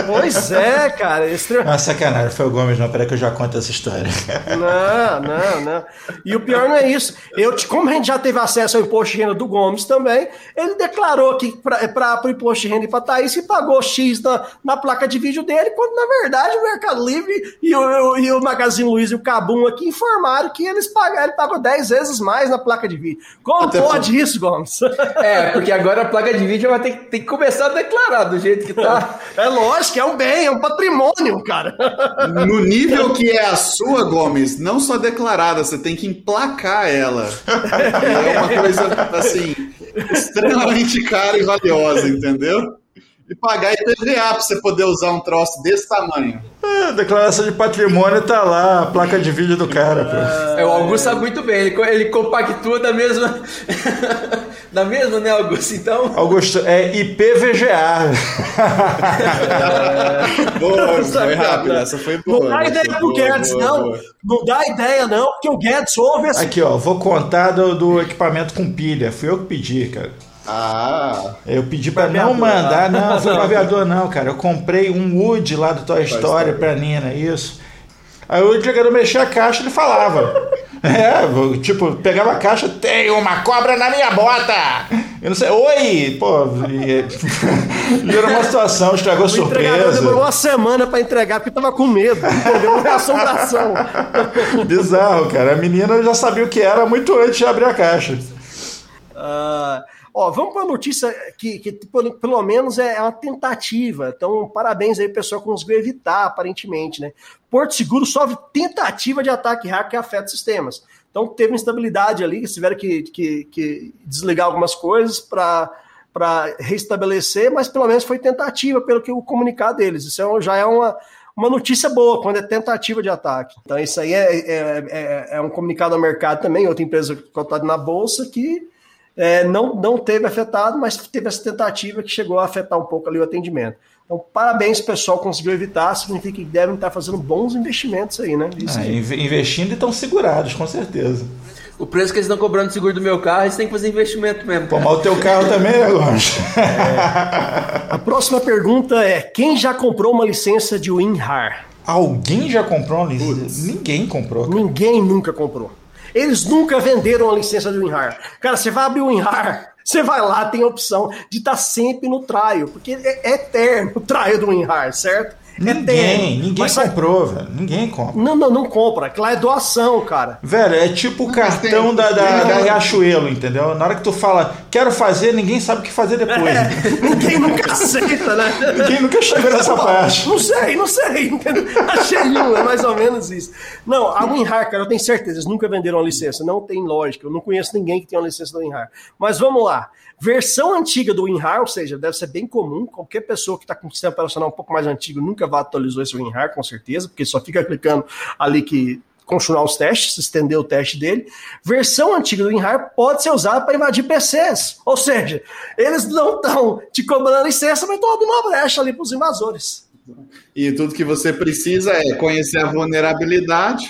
Pois é, cara. Extre... Ah, sacanagem, foi o Gomes, não. Peraí que eu já conto essa história. Não, não, não. E o pior não é isso. Eu, como a gente já teve acesso ao imposto de renda do Gomes também, ele declarou que para o imposto de renda e para Thaís e pagou X na, na placa de vídeo dele, quando na verdade o Mercado Livre e o, e o Magazine Luiza e o Cabum aqui informaram que eles pagaram, ele pagou 10 vezes mais na placa de vídeo. Como Até pode isso, Gomes? É, porque agora a placa de vídeo vai ter, ter que começar a declarar do jeito que tá. É lógico, é um bem, é um patrimônio, cara. No nível que é a sua, Gomes, não só declarada, você tem que emplacar ela. É uma coisa, assim, extremamente cara e valiosa, entendeu? E pagar IPVA pra você poder usar um troço desse tamanho. É, declaração de patrimônio tá lá, a placa de vídeo do cara. Pô. É, o Augusto sabe muito bem, ele, ele compactua da mesma. da mesma, né, Augusto? Então. Augusto, é IPVGA. boa, foi rápido, essa foi boa. Não dá ideia pro Guedes, boa, não. Boa. Não dá ideia, não, porque o Guedes ouve assim. Aqui, ó, vou contar do, do equipamento com pilha. Fui eu que pedi, cara. Ah. Eu pedi para não mandar, não, foi pro aviador não, cara. Eu comprei um Wood lá do Toy Story pra Nina, isso. Aí o chegando mexer a caixa, ele falava. É, tipo, pegava a caixa, tem uma cobra na minha bota! Eu não sei, oi! Pô, e, e era uma situação, estragou a surpresa. demorou uma semana para entregar porque tava com medo, entendeu? Uma assombração. Bizarro, cara. A menina já sabia o que era muito antes de abrir a caixa. Uh, Ó, vamos para a notícia que, que pelo, pelo, menos é uma tentativa. Então, parabéns aí, pessoal, que conseguiu evitar, aparentemente, né? Porto Seguro sofre tentativa de ataque hacker que afeta sistemas. Então, teve instabilidade ali, tiveram que, que, que desligar algumas coisas para para restabelecer, mas pelo menos foi tentativa, pelo que o comunicado deles. Isso é, já é uma, uma notícia boa, quando é tentativa de ataque. Então, isso aí é, é, é, é um comunicado ao mercado também, outra empresa cotada na Bolsa, que é, não, não teve afetado, mas teve essa tentativa que chegou a afetar um pouco ali o atendimento. Então, parabéns, pessoal, conseguiu evitar, significa que devem estar fazendo bons investimentos aí, né? Ah, investindo e estão segurados, com certeza. O preço que eles estão cobrando de seguro do meu carro, eles têm que fazer investimento mesmo. Pô, mas o teu carro também, né, é. A próxima pergunta é: quem já comprou uma licença de WinRAR? Alguém já comprou uma licença? Ninguém comprou. Cara. Ninguém nunca comprou. Eles nunca venderam a licença de WinRAR. Cara, você vai abrir o WinRAR, você vai lá, tem a opção de estar tá sempre no trial, porque é eterno o trial do WinRAR, certo? Ninguém, ninguém Mas, comprou, velho. Ninguém compra. Não, não, não compra. Aquilo é doação, cara. Velho, é tipo o cartão tem, da, da, da, Riachuelo, entendeu? Na hora que tu fala, quero fazer, ninguém sabe o que fazer depois. É, ninguém nunca aceita, né? ninguém nunca chegou nessa parte. Não sei, não sei. Achei um, é mais ou menos isso. Não, a WinRAR, cara, eu tenho certeza, eles nunca venderam a licença. Não tem lógica. Eu não conheço ninguém que tenha uma licença da WinRAR. Mas vamos lá. Versão antiga do WinRAR, ou seja, deve ser bem comum. Qualquer pessoa que está com o sistema operacional um pouco mais antigo nunca vai atualizar esse WinRAR, com certeza, porque só fica clicando ali que continuar os testes, estender o teste dele. Versão antiga do WinRAR pode ser usada para invadir PCs. Ou seja, eles não estão te cobrando licença, mas estão abrindo uma brecha ali para os invasores. E tudo que você precisa é conhecer a vulnerabilidade.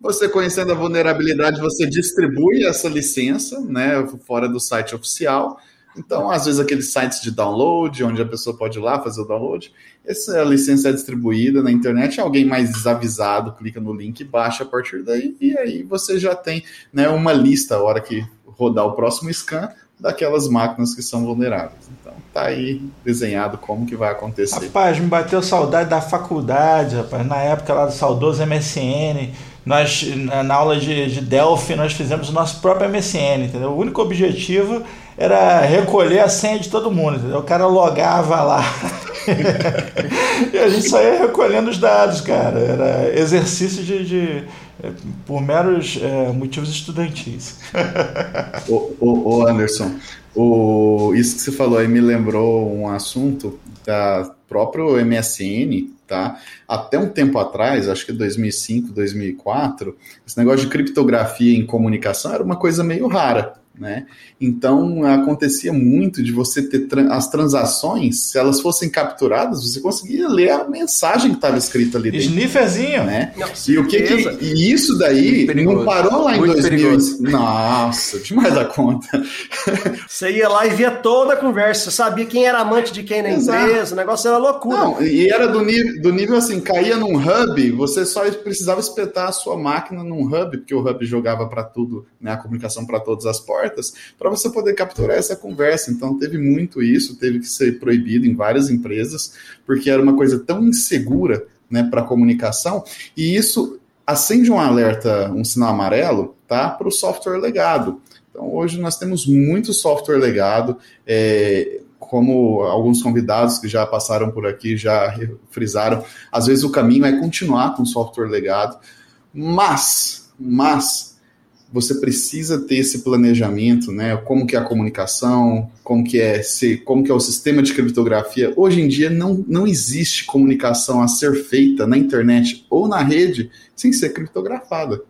Você conhecendo a vulnerabilidade, você distribui essa licença, né, fora do site oficial então, às vezes, aqueles sites de download, onde a pessoa pode ir lá fazer o download, essa licença é distribuída na internet, alguém mais desavisado clica no link e baixa a partir daí, e aí você já tem né, uma lista, a hora que rodar o próximo scan, daquelas máquinas que são vulneráveis. Então, tá aí desenhado como que vai acontecer. Rapaz, me bateu saudade da faculdade, rapaz, na época lá do saudoso MSN, nós, na aula de, de Delphi, nós fizemos o nosso próprio MSN, entendeu? O único objetivo era recolher a senha de todo mundo, entendeu? O cara logava lá. e a gente só ia recolhendo os dados, cara. Era exercício de, de por meros é, motivos estudantis. ô, ô, ô, Anderson, o, isso que você falou aí me lembrou um assunto da próprio MSN, tá? Até um tempo atrás, acho que 2005, 2004, esse negócio de criptografia em comunicação era uma coisa meio rara, né? Então acontecia muito de você ter tra as transações, se elas fossem capturadas, você conseguia ler a mensagem que estava escrita ali dentro. Snifferzinho, né? Não, e o que, que, e isso daí não parou lá em muito 2000. Perigoso. Nossa, demais da conta. Você ia lá e via toda a conversa, sabia quem era amante de quem na Exato. empresa, o negócio era loucura. Não, e era do nível, do nível assim, caía num hub, você só precisava espetar a sua máquina num hub, porque o hub jogava para tudo, né, a comunicação para todas as portas, para você poder capturar essa conversa. Então teve muito isso, teve que ser proibido em várias empresas, porque era uma coisa tão insegura né, para comunicação, e isso acende um alerta, um sinal amarelo, tá, para o software legado. Então hoje nós temos muito software legado, é, como alguns convidados que já passaram por aqui já frisaram, às vezes o caminho é continuar com software legado, mas, mas você precisa ter esse planejamento, né? Como que é a comunicação, como que é se, como que é o sistema de criptografia. Hoje em dia não, não existe comunicação a ser feita na internet ou na rede sem ser criptografada,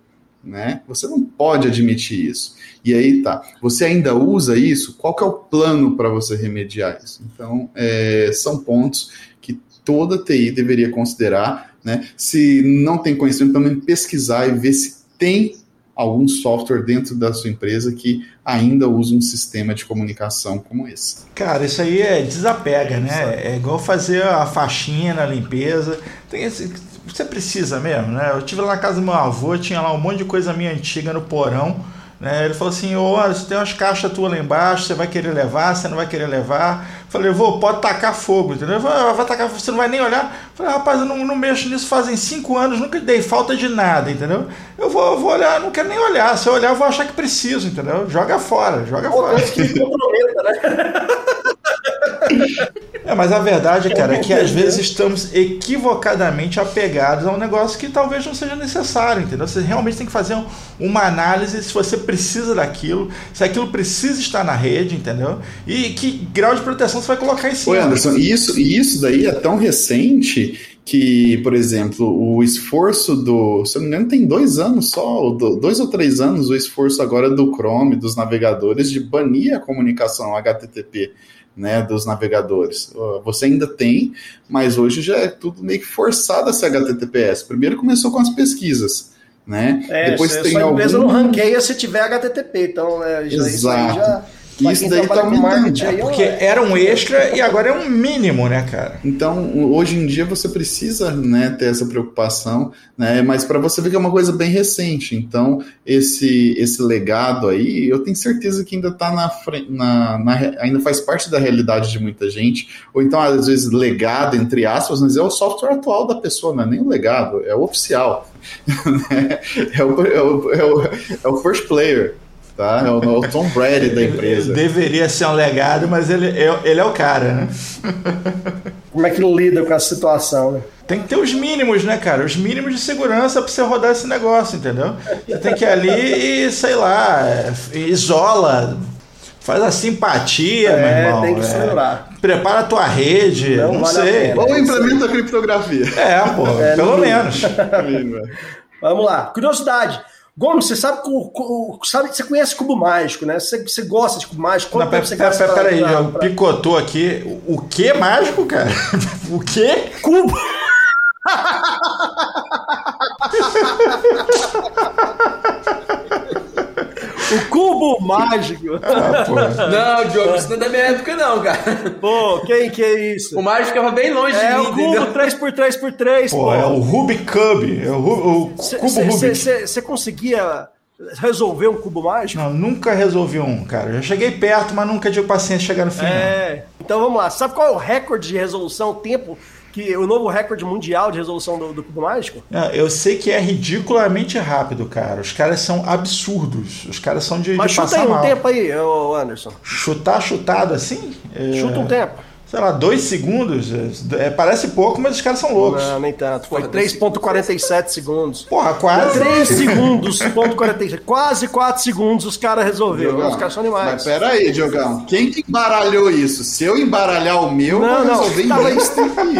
né? Você não pode admitir isso. E aí tá, você ainda usa isso? Qual que é o plano para você remediar isso? Então, é, são pontos que toda TI deveria considerar, né? Se não tem conhecimento, também pesquisar e ver se tem algum software dentro da sua empresa que ainda usa um sistema de comunicação como esse. Cara, isso aí é desapega, né? É igual fazer a faxina, a limpeza. Tem esse, você precisa mesmo, né? Eu tive lá na casa do meu avô, tinha lá um monte de coisa minha antiga no porão né? Ele falou assim: olha, você tem umas caixas tuas lá embaixo, você vai querer levar, você não vai querer levar. Falei, vou, pode tacar fogo, entendeu? Falei, vai tacar você não vai nem olhar. Falei, rapaz, eu não, não mexo nisso fazem cinco anos, nunca dei falta de nada, entendeu? Eu vou, eu vou olhar, não quero nem olhar. Se eu olhar, eu vou achar que preciso, entendeu? Joga fora, joga fora. Que comprometa, né? É, mas a verdade, cara, é que às vezes estamos equivocadamente apegados a um negócio que talvez não seja necessário, entendeu? Você realmente tem que fazer uma análise se você precisa daquilo, se aquilo precisa estar na rede, entendeu? E que grau de proteção você vai colocar em cima. Oi, Anderson, isso, isso daí é tão recente que, por exemplo, o esforço do. Se eu não me engano, tem dois anos só, dois ou três anos, o esforço agora do Chrome, dos navegadores, de banir a comunicação HTTP né, dos navegadores. Você ainda tem, mas hoje já é tudo meio que forçado a ser HTTPS. Primeiro começou com as pesquisas, né? É, Depois tem sua algum... empresa não ranqueia se tiver HTTP, então né, Exato. isso aí já isso daí tá aumentando. É porque era um extra e agora é um mínimo, né, cara? Então, hoje em dia você precisa né, ter essa preocupação, né? Mas para você ver que é uma coisa bem recente. Então, esse, esse legado aí, eu tenho certeza que ainda tá na, na, na ainda faz parte da realidade de muita gente. Ou então, às vezes, legado, entre aspas, mas é o software atual da pessoa, não é nem o legado, é o oficial. Né? é, o, é, o, é, o, é o first player tá? É o, o Tom Brady da empresa. Deveria ser um legado, mas ele, é, ele é o cara, né? Como é que lida com essa situação, né? Tem que ter os mínimos, né, cara? Os mínimos de segurança para você rodar esse negócio, entendeu? Você tem que ir ali e, sei lá, isola, faz a simpatia, é, meu irmão. Tem que é, prepara a tua rede, não, não vale sei. Ou implementa a criptografia. É, pô, é, pelo menos. Vamos lá. Curiosidade. Gomes, você sabe, sabe você conhece cubo mágico, né? Você, você gosta de cubo mágico? Quanto Não, tempo você pera, gasta pera, pera aí, pra... picotou aqui. O que mágico, cara? o que? Cubo! O cubo mágico. Ah, não, Diogo, isso não é da minha época, não, cara. Pô, quem que é isso? O mágico ficava bem longe é de mim. É o cubo 3x3x3, pô. pô. É o Rubik Cube. É o, o cê, cubo cê, Rubik. Você conseguia resolver um cubo mágico? Não, nunca resolvi um, cara. Já cheguei perto, mas nunca tive paciência de chegar no fim. É. Não. Então vamos lá. Sabe qual é o recorde de resolução, tempo que o novo recorde mundial de resolução do, do cubo mágico? É, eu sei que é ridiculamente rápido, cara. Os caras são absurdos. Os caras são de, Mas de chuta aí um tempo aí, Anderson. Chutar chutado assim? É... Chuta um tempo sei lá, dois segundos. É, parece pouco, mas os caras são loucos. Não, nem tanto. Foi 3,47 segundos. Porra, quase. 3 segundos, ponto 47. Quase 4 segundos os caras resolveram. Os caras são animais. Mas pera aí, Diogão. Quem que embaralhou isso? Se eu embaralhar o meu, não, eu não, resolver tava...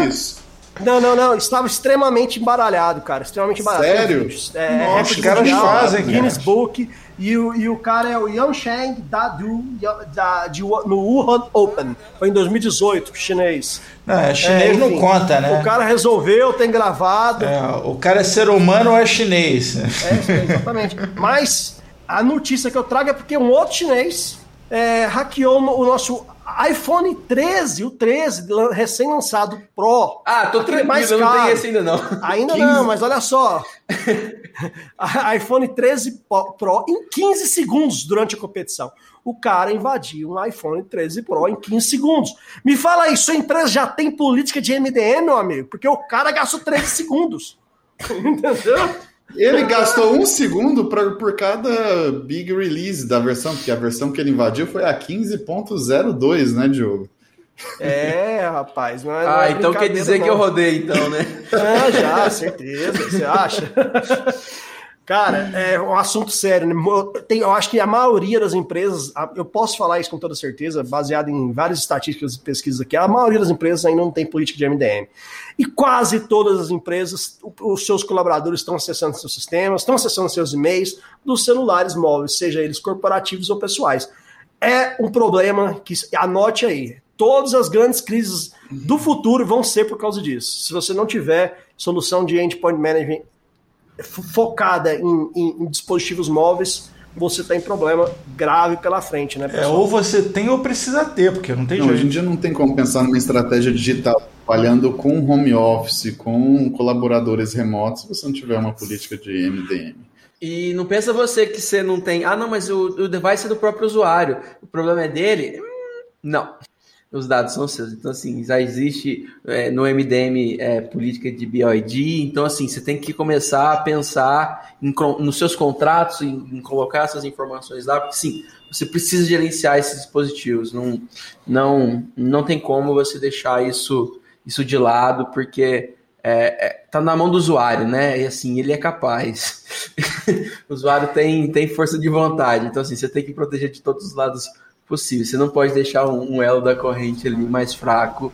isso. Não, não, não. Estava extremamente embaralhado, cara. Extremamente embaralhado. Sério? É, Nossa, os caras fazem, Guinness Book. E o, e o cara é o Yansheng Dadu da, de, no Wuhan Open. Foi em 2018, chinês. Não, é chinês é, não conta, né? O cara resolveu, tem gravado. É, o cara é ser humano ou é chinês? É, exatamente. Mas a notícia que eu trago é porque um outro chinês é, hackeou o nosso iPhone 13, o 13, recém-lançado Pro. Ah, tô tranquilo, mais caro. não tem esse ainda não. Ainda 15. não, mas olha só. iPhone 13 Pro em 15 segundos durante a competição. O cara invadiu um iPhone 13 Pro em 15 segundos. Me fala aí, sua empresa já tem política de MDM, meu amigo? Porque o cara gastou 13 segundos. Entendeu? Ele gastou um segundo pra, por cada big release da versão, porque a versão que ele invadiu foi a 15.02, né, Diogo? É, rapaz. Não é, ah, não é então quer dizer não. que eu rodei, então, né? Ah, já, certeza. Você acha? Cara, é um assunto sério. Né? Tem, eu acho que a maioria das empresas, eu posso falar isso com toda certeza, baseado em várias estatísticas e pesquisas aqui, a maioria das empresas ainda não tem política de MDM. E quase todas as empresas, os seus colaboradores estão acessando seus sistemas, estão acessando seus e-mails dos celulares móveis, seja eles corporativos ou pessoais. É um problema que, anote aí, todas as grandes crises do futuro vão ser por causa disso. Se você não tiver solução de endpoint management focada em, em, em dispositivos móveis, você está em problema grave pela frente, né? É, ou você tem ou precisa ter, porque não tem não, jeito. Hoje em dia não tem como pensar numa estratégia digital trabalhando com home office, com colaboradores remotos, se você não tiver uma política de MDM. E não pensa você que você não tem. Ah, não, mas o, o device é do próprio usuário. O problema é dele? Hum, não. os dados são seus. Então, assim, já existe é, no MDM é, política de BioID, então, assim, você tem que começar a pensar em, nos seus contratos, em, em, colocar essas informações lá, porque, sim, você precisa gerenciar esses dispositivos, não, não, não tem como você deixar isso, isso de lado, porque é, é, tá na mão do usuário, né? E assim, ele é capaz. o usuário tem, tem força de vontade, então, assim, você tem que proteger de todos os lados possível. Você não pode deixar um, um elo da corrente ali mais fraco,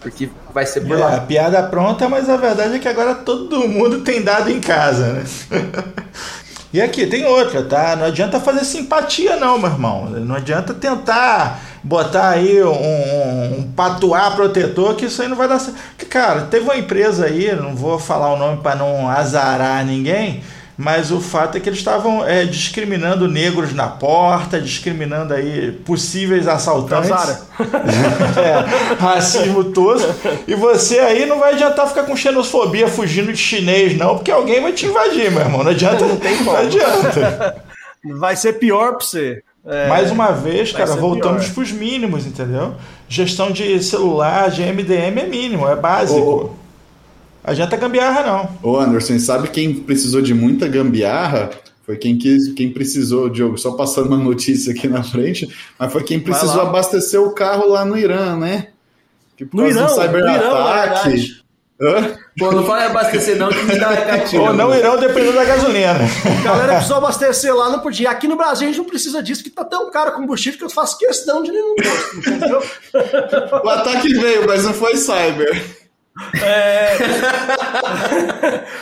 porque vai ser por é, lá. A piada pronta, mas a verdade é que agora todo mundo tem dado em casa, né? e aqui, tem outra, tá? Não adianta fazer simpatia, não, meu irmão. Não adianta tentar botar aí um, um, patuá protetor, que isso aí não vai dar certo. Cara, teve uma empresa aí, não vou falar o nome para não azarar ninguém mas o fato é que eles estavam é, discriminando negros na porta, discriminando aí possíveis assaltantes. é, racismo todo. E você aí não vai adiantar ficar com xenofobia fugindo de chinês, não, porque alguém vai te invadir, meu irmão. Não adianta. Não, tem não adianta. Vai ser pior pra você. É, Mais uma vez, cara, voltamos para os mínimos, entendeu? Gestão de celular, de MDM é mínimo, é básico. Adianta gambiarra, não. Ô, Anderson, sabe quem precisou de muita gambiarra? Foi quem quis, quem precisou, Diogo, só passando uma notícia aqui na frente, mas foi quem precisou abastecer o carro lá no Irã, né? Que por no Irã, cyberataque. Pô, não vai abastecer não, que me dá gatilho. Ou não irão dependendo da gasolina. A galera precisou abastecer lá, não podia. Aqui no Brasil a gente não precisa disso, que tá tão caro combustível que eu faço questão de ir no posto, entendeu? O ataque veio, mas não foi cyber. É...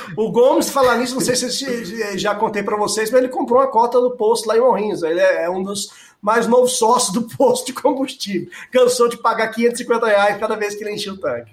o Gomes, falar nisso, não sei se já contei para vocês, mas ele comprou uma cota do posto lá em Morrinhos. Ele é, é um dos mais novos sócios do posto de combustível. Cansou de pagar 550 reais cada vez que ele enchia o tanque.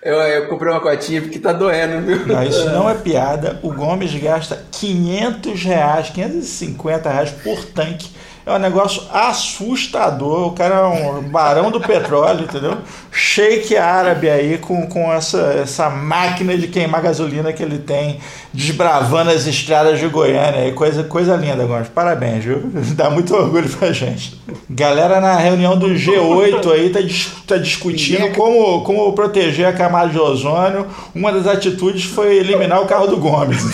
Eu, eu, comprei uma cotinha porque tá doendo, viu? Não, isso não é piada. O Gomes gasta 500 reais, 550 reais por tanque é um negócio assustador. O cara é um barão do petróleo, entendeu? Shake árabe aí com, com essa, essa máquina de queimar gasolina que ele tem, desbravando as estradas de Goiânia. Aí, coisa, coisa linda, Gomes. Parabéns, viu? Dá muito orgulho pra gente. Galera na reunião do G8 aí tá, tá discutindo como, como proteger a camada de ozônio. Uma das atitudes foi eliminar o carro do Gomes.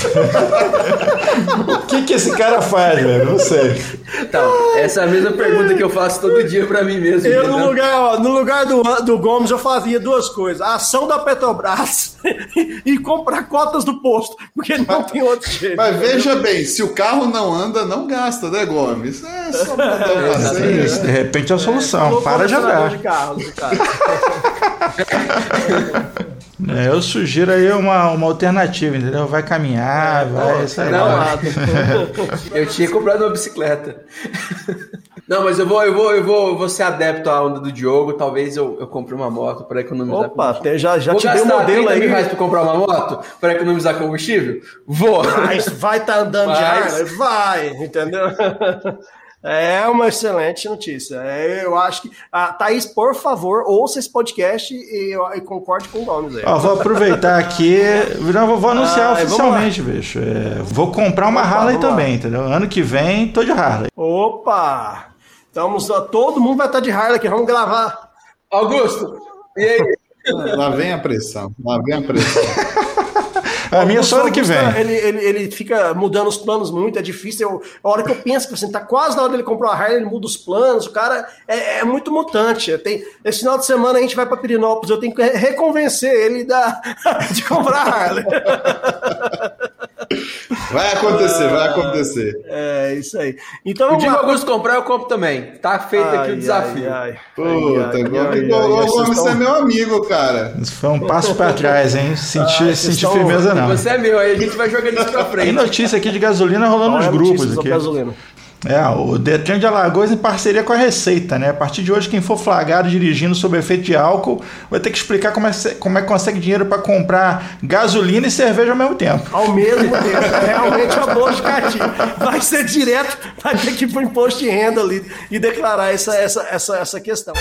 o que, que esse cara faz, velho? Não sei. Então, essa é a mesma pergunta que eu faço todo dia para mim mesmo. Eu, no lugar, ó, no lugar do, do Gomes, eu fazia duas coisas: a ação da Petrobras e comprar cotas do posto, porque não tem outro jeito. Mas veja bem, se o carro não anda, não gasta, né, Gomes? É só mandar é, De repente é a solução. É, Para de andar. De carro, de carro. É, eu sugiro aí uma, uma alternativa, entendeu? Vai caminhar, é, vai sair. Não, eu tinha comprado uma bicicleta. Não, mas eu vou, eu vou, eu vou, vou ser adepto à onda do Diogo. Talvez eu, eu compre uma moto para economizar. Opa, até já, já vou te dei um modelo aí. reais para comprar uma moto para economizar combustível? Vou. Mas vai estar tá andando mas... de ar? Vai, entendeu? É uma excelente notícia. É, eu acho que. Ah, Thaís, por favor, ouça esse podcast e, e concorde com o Gomes aí. Ó, vou aproveitar aqui. Não, vou anunciar ah, oficialmente, bicho. É, vou comprar uma Opa, Harley também, entendeu? Ano que vem, tô de Harley. Opa! Estamos, todo mundo vai estar de Harley aqui, vamos gravar. Augusto, e aí? Lá vem a pressão, lá vem a pressão. A minha só ano que vem. Ele, ele, ele fica mudando os planos muito, é difícil. Eu, a hora que eu penso que assim, tá quase na hora dele comprar uma Harley, ele muda os planos. O cara é, é muito mutante. Tem, esse final de semana a gente vai para Pirinópolis, eu tenho que reconvencer ele da, de comprar a Harley. Vai acontecer, vai acontecer. É, isso aí. Então, o dia que Augusto comprar, eu compro também. Tá feito ai, aqui o desafio. Ai, ai, Puta, você estão... é meu amigo, cara. Isso foi um passo para trás, hein? Senti, senti estão... firmeza, não. Você é meu, aí a gente vai jogando isso pra frente. Tem notícia aqui de gasolina rolando nos grupos. Aqui. Gasolina. É, o Detran de Alagoas em parceria com a Receita, né? A partir de hoje, quem for flagrado dirigindo sob efeito de álcool vai ter que explicar como é, como é que consegue dinheiro para comprar gasolina e cerveja ao mesmo tempo. Ao mesmo tempo. É realmente uma boa justificativa. Vai ser direto, vai ter que ir para o imposto de renda ali e declarar essa, essa, essa, essa questão.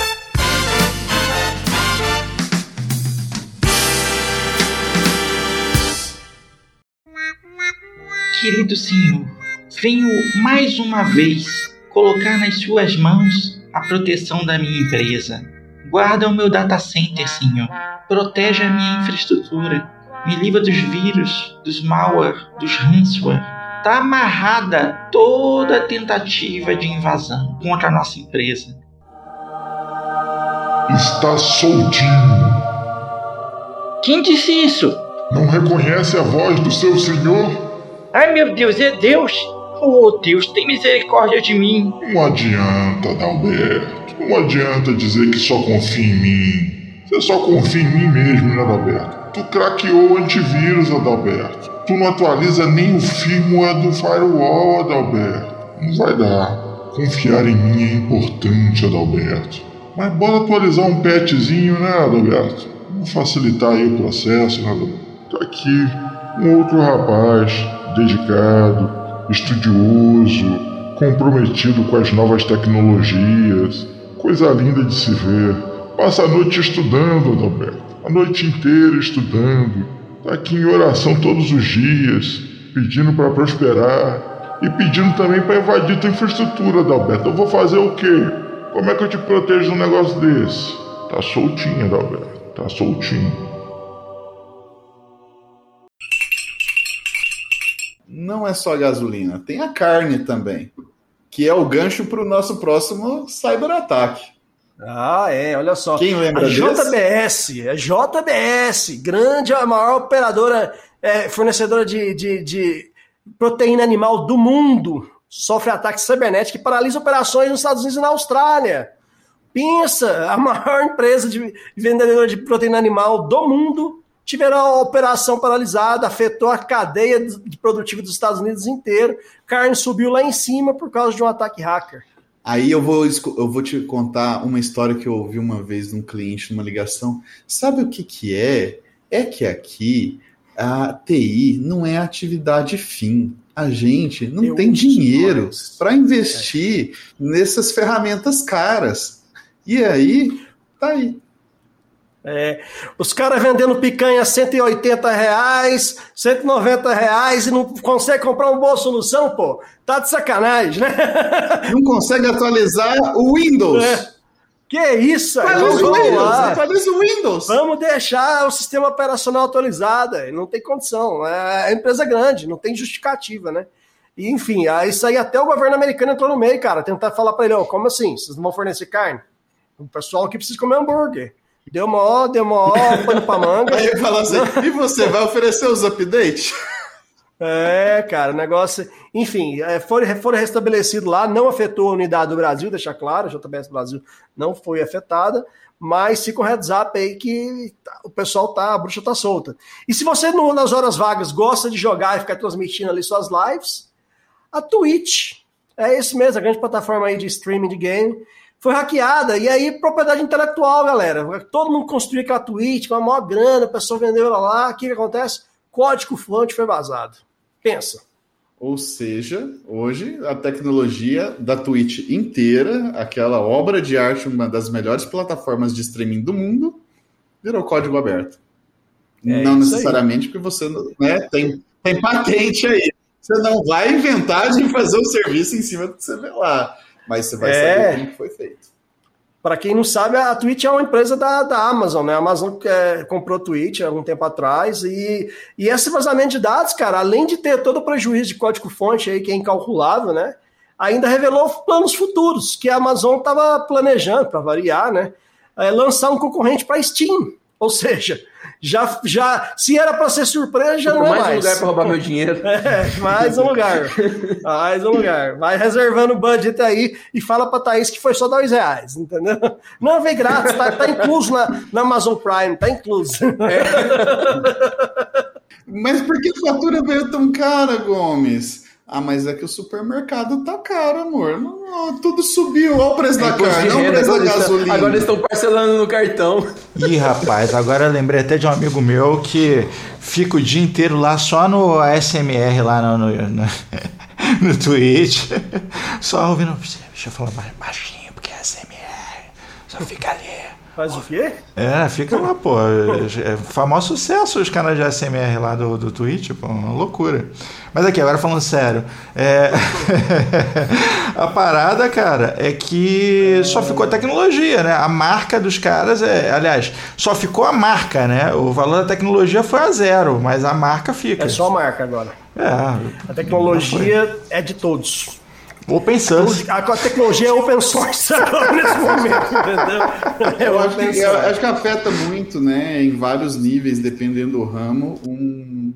Querido senhor venho mais uma vez colocar nas suas mãos a proteção da minha empresa. Guarda o meu data center, senhor. Protege a minha infraestrutura. Me livra dos vírus, dos malware, dos ransomware. Tá amarrada toda tentativa de invasão contra a nossa empresa. Está soltinho. Quem disse isso? Não reconhece a voz do seu senhor? Ai meu Deus, é Deus! Oh Deus, tem misericórdia de mim! Não adianta, Adalberto. Não adianta dizer que só confia em mim. Você só confia em mim mesmo, né, Adalberto? Tu craqueou o antivírus, Adalberto. Tu não atualiza nem o firmware do firewall, Adalberto. Não vai dar. Confiar em mim é importante, Adalberto. Mas bora atualizar um patchzinho, né, Adalberto? Vamos facilitar aí o processo, né, Adalberto? Tá aqui um outro rapaz, dedicado, estudioso, comprometido com as novas tecnologias. Coisa linda de se ver. Passa a noite estudando, Adalberto. A noite inteira estudando. Tá aqui em oração todos os dias, pedindo para prosperar e pedindo também para invadir tua infraestrutura, Adalberto. Eu vou fazer o quê? Como é que eu te protejo de um negócio desse? Tá soltinho, Adalberto. Tá soltinho. Não é só a gasolina, tem a carne também, que é o gancho para o nosso próximo cyberataque. Ah, é, olha só. Quem lembra a JBS, a JBS, grande, a maior operadora, é, fornecedora de, de, de proteína animal do mundo, sofre ataque cibernético que paralisa operações nos Estados Unidos e na Austrália. Pensa, a maior empresa de vendedora de proteína animal do mundo tiveram a operação paralisada, afetou a cadeia de produtiva dos Estados Unidos inteiro, carne subiu lá em cima por causa de um ataque hacker. Aí eu vou, eu vou te contar uma história que eu ouvi uma vez de um cliente numa ligação. Sabe o que, que é? É que aqui a TI não é atividade fim. A gente não eu tem dinheiro para investir é. nessas ferramentas caras. E aí, tá aí. É, os caras vendendo picanha 180 reais, 190 reais e não consegue comprar uma boa solução, pô. Tá de sacanagem, né? Não consegue atualizar o Windows. É. Que isso? Vamos, o Windows, lá. atualiza o Windows. Vamos deixar o sistema operacional atualizado. Não tem condição. É, é empresa grande, não tem justificativa, né? E, enfim, isso aí até o governo americano entrou no meio, cara. Tentar falar para ele, oh, como assim? Vocês não vão fornecer carne? O pessoal aqui precisa comer hambúrguer. Deu mó, deu mó pano pra manga. Aí fala assim, e você vai oferecer os updates? É, cara, o negócio. Enfim, é, foram, foram restabelecidos lá, não afetou a unidade do Brasil, deixar claro, a JBS Brasil não foi afetada, mas fica um heads up aí que o pessoal tá, a bruxa tá solta. E se você no, nas horas vagas gosta de jogar e ficar transmitindo ali suas lives, a Twitch é esse mesmo, a grande plataforma aí de streaming de game foi hackeada. E aí, propriedade intelectual, galera. Todo mundo construiu aquela tweet com a maior grana, a pessoa vendeu ela lá. O que, que acontece? Código fonte foi vazado. Pensa. Ou seja, hoje a tecnologia da Twitch inteira, aquela obra de arte, uma das melhores plataformas de streaming do mundo, virou código aberto. É não necessariamente aí. porque você né, tem, tem patente aí. Você não vai inventar de fazer o serviço em cima do que você vê lá mas você vai é. saber como foi feito. Para quem não sabe, a Twitch é uma empresa da, da Amazon, né? A Amazon é, comprou a Twitch há algum tempo atrás e, e esse vazamento de dados, cara, além de ter todo o prejuízo de código-fonte aí que é incalculável, né? Ainda revelou planos futuros que a Amazon estava planejando, para variar, né? É, lançar um concorrente para Steam. Ou seja, já, já se era para ser surpresa, já não é mais. Mais um lugar para roubar meu dinheiro. É, mais um lugar. mais um lugar. Vai reservando o budget aí e fala para Thaís que foi só dois reais, entendeu? Não, vem grátis, tá, tá incluso na, na Amazon Prime, tá incluso. É. Mas por que a fatura veio tão cara, Gomes? Ah, mas é que o supermercado tá caro, amor. Não, tudo subiu. Olha o preço é da carne, não o preço da gasolina. agora eles estão parcelando no cartão. Ih, rapaz, agora eu lembrei até de um amigo meu que fica o dia inteiro lá só no ASMR, lá no, no, no, no Twitch. Só ouvindo. Deixa eu falar baixinho, porque é ASMR. Só fica ali Faz o quê? É, fica lá, pô. É famoso sucesso os canais de SMR lá do, do Twitch, pô, uma loucura. Mas aqui, agora falando sério, é... a parada, cara, é que só ficou a tecnologia, né? A marca dos caras é. Aliás, só ficou a marca, né? O valor da tecnologia foi a zero, mas a marca fica. É só a marca agora. É. A tecnologia é de todos. Open source. A, a tecnologia é open source agora nesse momento, entendeu? É eu acho, que, eu acho que afeta muito, né? Em vários níveis, dependendo do ramo, um,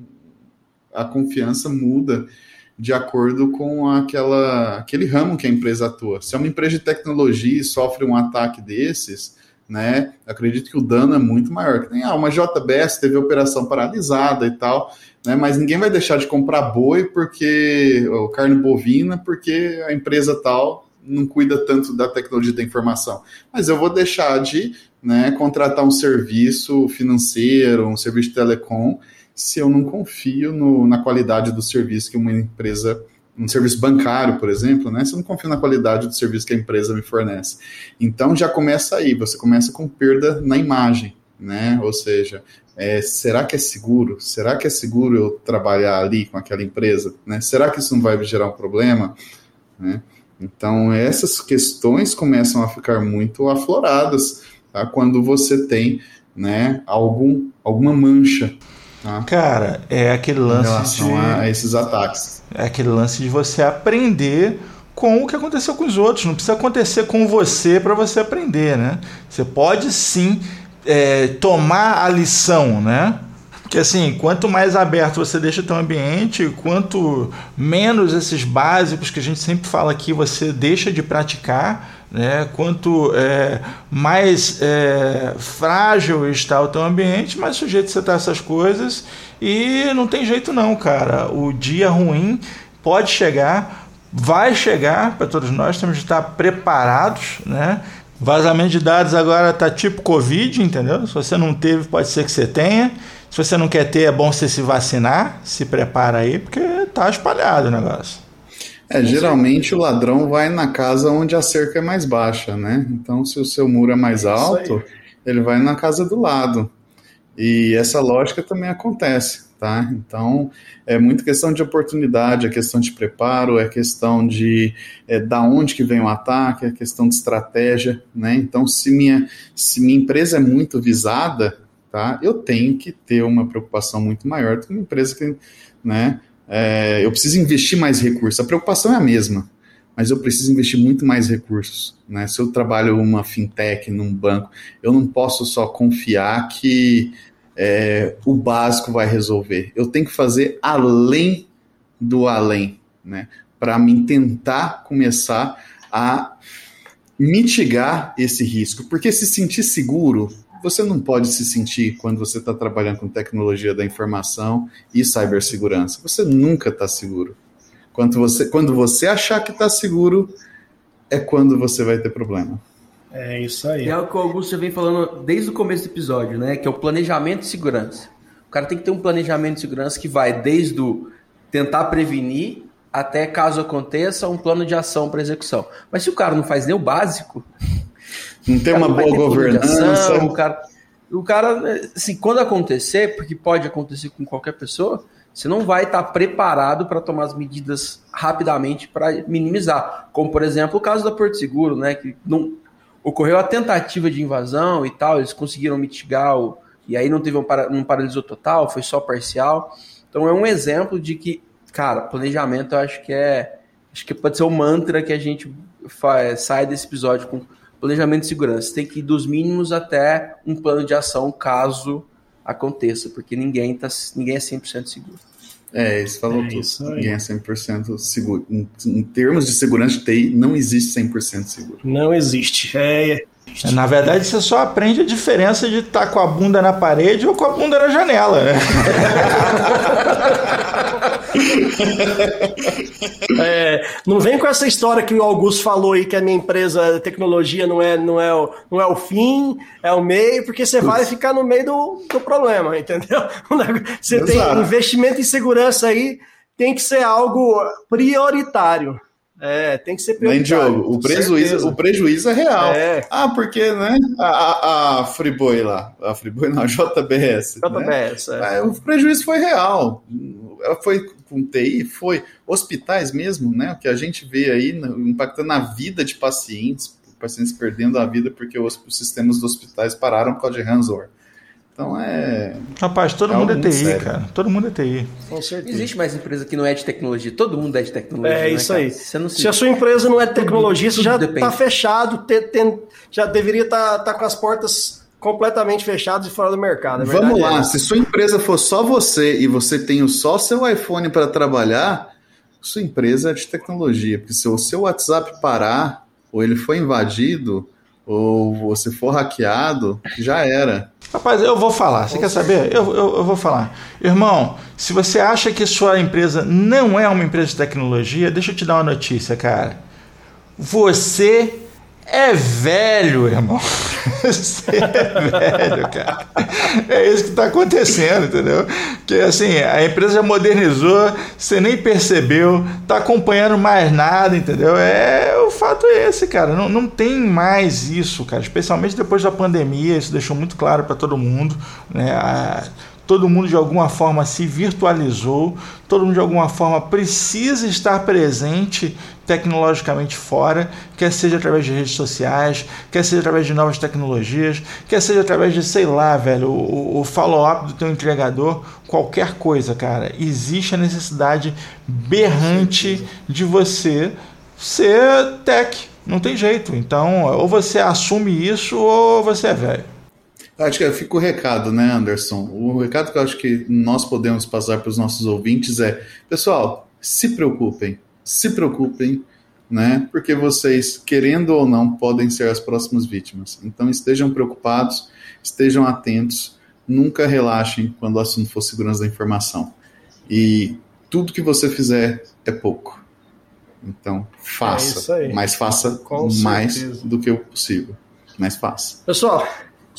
a confiança muda de acordo com aquela, aquele ramo que a empresa atua. Se é uma empresa de tecnologia e sofre um ataque desses, né? Acredito que o dano é muito maior. Que nem ah, uma JBS teve operação paralisada e tal né? Mas ninguém vai deixar de comprar boi porque ou carne bovina porque a empresa tal não cuida tanto da tecnologia da informação. Mas eu vou deixar de né, contratar um serviço financeiro, um serviço de telecom, se eu não confio no, na qualidade do serviço que uma empresa um serviço bancário, por exemplo, né? Se eu não confio na qualidade do serviço que a empresa me fornece. Então já começa aí, você começa com perda na imagem, né? Ou seja, é, será que é seguro? Será que é seguro eu trabalhar ali com aquela empresa? Né? Será que isso não vai gerar um problema? Né? Então, essas questões começam a ficar muito afloradas tá? quando você tem né, algum, alguma mancha. Tá? Cara, é aquele lance de, a esses ataques. É aquele lance de você aprender com o que aconteceu com os outros. Não precisa acontecer com você para você aprender, né? Você pode sim é, tomar a lição, né? Porque assim, quanto mais aberto você deixa o teu ambiente, quanto menos esses básicos que a gente sempre fala aqui você deixa de praticar, né? Quanto é, mais é, frágil está o teu ambiente, mais sujeito você está a essas coisas e não tem jeito não, cara. O dia ruim pode chegar, vai chegar para todos nós, temos de estar preparados, né? Vazamento de dados agora tá tipo Covid, entendeu? Se você não teve, pode ser que você tenha. Se você não quer ter, é bom você se vacinar, se prepara aí, porque tá espalhado o negócio. É, geralmente o ladrão vai na casa onde a cerca é mais baixa, né? Então, se o seu muro é mais alto, ele vai na casa do lado. E essa lógica também acontece tá? Então, é muito questão de oportunidade, é questão de preparo, é questão de é, da onde que vem o ataque, é questão de estratégia, né? Então, se minha, se minha empresa é muito visada, tá? Eu tenho que ter uma preocupação muito maior do que uma empresa que, né? É, eu preciso investir mais recursos. A preocupação é a mesma, mas eu preciso investir muito mais recursos. Né? Se eu trabalho uma fintech, num banco, eu não posso só confiar que é, o básico vai resolver. Eu tenho que fazer além do além, né? Para mim tentar começar a mitigar esse risco. Porque se sentir seguro, você não pode se sentir quando você está trabalhando com tecnologia da informação e cibersegurança. Você nunca está seguro. Quando você, quando você achar que está seguro, é quando você vai ter problema. É isso aí. É o que o Augusto vem falando desde o começo do episódio, né? Que é o planejamento de segurança. O cara tem que ter um planejamento de segurança que vai desde o tentar prevenir até, caso aconteça, um plano de ação para execução. Mas se o cara não faz nem o básico. Não tem uma boa governança. Ação, o cara, o cara, assim, quando acontecer, porque pode acontecer com qualquer pessoa, você não vai estar preparado para tomar as medidas rapidamente para minimizar. Como, por exemplo, o caso da Porto Seguro, né? Que não, ocorreu a tentativa de invasão e tal, eles conseguiram mitigar, o, e aí não teve um, para, um paralisou total, foi só parcial. Então é um exemplo de que, cara, planejamento eu acho que é. Acho que pode ser o mantra que a gente faz, sai desse episódio com planejamento de segurança. Tem que ir dos mínimos até um plano de ação caso aconteça, porque ninguém, tá, ninguém é 100% seguro. É, isso falou é tudo. Isso Ninguém é 100% seguro. Em, em, termos de segurança de TI, não existe 100% seguro. Não existe. É, é, na verdade, você só aprende a diferença de estar tá com a bunda na parede ou com a bunda na janela, né? é, não vem com essa história que o Augusto falou aí que a minha empresa de tecnologia não é, não é, o, não é o fim, é o meio, porque você vai ficar no meio do, do problema, entendeu? Você tem investimento em segurança aí, tem que ser algo prioritário. É, tem que ser prioritário. Diogo, o prejuízo, o prejuízo é real. É. Ah, porque, né? A, a, a Friboi lá, a Friboi não, a JBS. JBS, né? é. O prejuízo foi real. Foi com TI, foi. Hospitais mesmo, né? O que a gente vê aí impactando na vida de pacientes, pacientes perdendo a vida porque os, os sistemas dos hospitais pararam por causa de ransomware. Então é. Rapaz, todo é mundo é TI, sério. cara. Todo mundo é TI. Com certeza. Existe mais empresa que não é de tecnologia. Todo mundo é de tecnologia. É né, isso aí. Se... se... a sua empresa não é de tecnologia, você já está fechado, te, te, já deveria estar tá, tá com as portas completamente fechadas e fora do mercado. Vamos lá, é se sua empresa for só você e você tem só seu iPhone para trabalhar, sua empresa é de tecnologia. Porque se o seu WhatsApp parar, ou ele foi invadido, ou você for hackeado, já era. Rapaz, eu vou falar. Você quer saber? Eu, eu, eu, vou falar. Irmão, se você acha que sua empresa não é uma empresa de tecnologia, deixa eu te dar uma notícia, cara. Você é velho, irmão. Você é velho, cara. É isso que está acontecendo, entendeu? Que assim, a empresa já modernizou, você nem percebeu, tá acompanhando mais nada, entendeu? É o fato é esse, cara. Não, não tem mais isso, cara. Especialmente depois da pandemia, isso deixou muito claro para todo mundo, né? A, todo mundo de alguma forma se virtualizou, todo mundo de alguma forma precisa estar presente tecnologicamente fora, quer seja através de redes sociais, quer seja através de novas tecnologias, quer seja através de, sei lá, velho, o, o follow-up do teu entregador, qualquer coisa, cara. Existe a necessidade berrante de você ser tech. Não tem jeito. Então, ou você assume isso ou você é velho. Acho que fica o recado, né, Anderson? O recado que eu acho que nós podemos passar para os nossos ouvintes é: pessoal, se preocupem, se preocupem, né? Porque vocês, querendo ou não, podem ser as próximas vítimas. Então estejam preocupados, estejam atentos, nunca relaxem quando o assunto for segurança da informação. E tudo que você fizer é pouco. Então, faça, é mas faça Com mais certeza. do que o possível. Mas faça. Pessoal,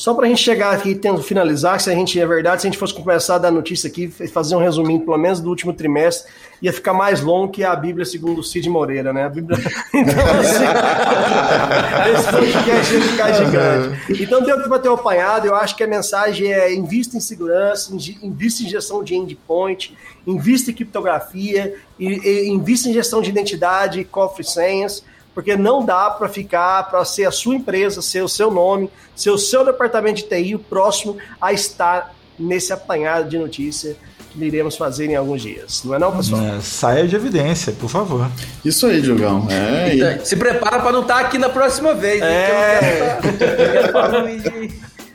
só para a gente chegar aqui tendo finalizar, se a gente é verdade, se a gente fosse começar a dar notícia aqui, fazer um resuminho, pelo menos do último trimestre, ia ficar mais longo que a Bíblia segundo Cid Moreira, né? A Bíblia. Então, assim, esse podcast ia ficar gigante. Então, para ter um apanhado. Eu acho que a mensagem é: invista em segurança, invista em gestão de endpoint, invista em criptografia, invista em gestão de identidade, cofre senhas porque não dá para ficar, para ser a sua empresa, ser o seu nome, ser o seu departamento de TI o próximo a estar nesse apanhado de notícia que iremos fazer em alguns dias. Não é não, pessoal? É, saia de evidência, por favor. Isso aí, Diogão. É, então, Se prepara para não estar tá aqui na próxima vez. É.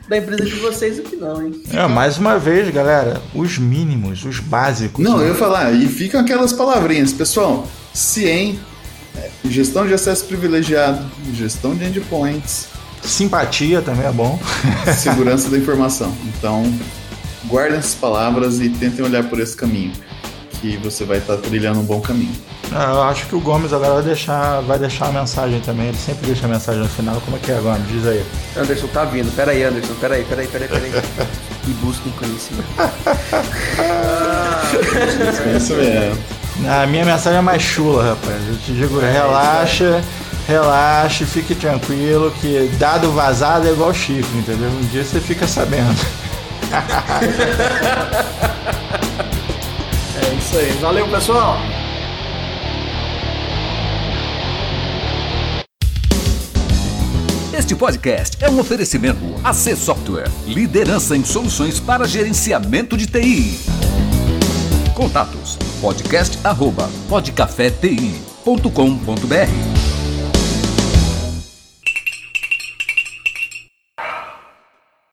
da empresa de vocês aqui não, hein? É, mais uma vez, galera, os mínimos, os básicos. Não, eu ia falar, e ficam aquelas palavrinhas, pessoal. CIEM, Gestão de acesso privilegiado, gestão de endpoints. Simpatia também é bom. Segurança da informação. Então, guardem essas palavras e tentem olhar por esse caminho, que você vai estar trilhando um bom caminho. Ah, eu acho que o Gomes agora vai deixar, vai deixar a mensagem também. Ele sempre deixa a mensagem no final. Como é que é, Gomes? Diz aí. Anderson tá vindo. Pera aí, Anderson. Pera aí, pera aí, pera aí, pera aí. e busquem conhecimento. ah, conhecimento. A minha mensagem é mais chula, rapaz. Eu te digo, relaxa, relaxe, fique tranquilo, que dado vazado é igual chifre, entendeu? Um dia você fica sabendo. é isso aí. Valeu, pessoal! Este podcast é um oferecimento AC Software, liderança em soluções para gerenciamento de TI. Contatos podcast@podcafeti.com.br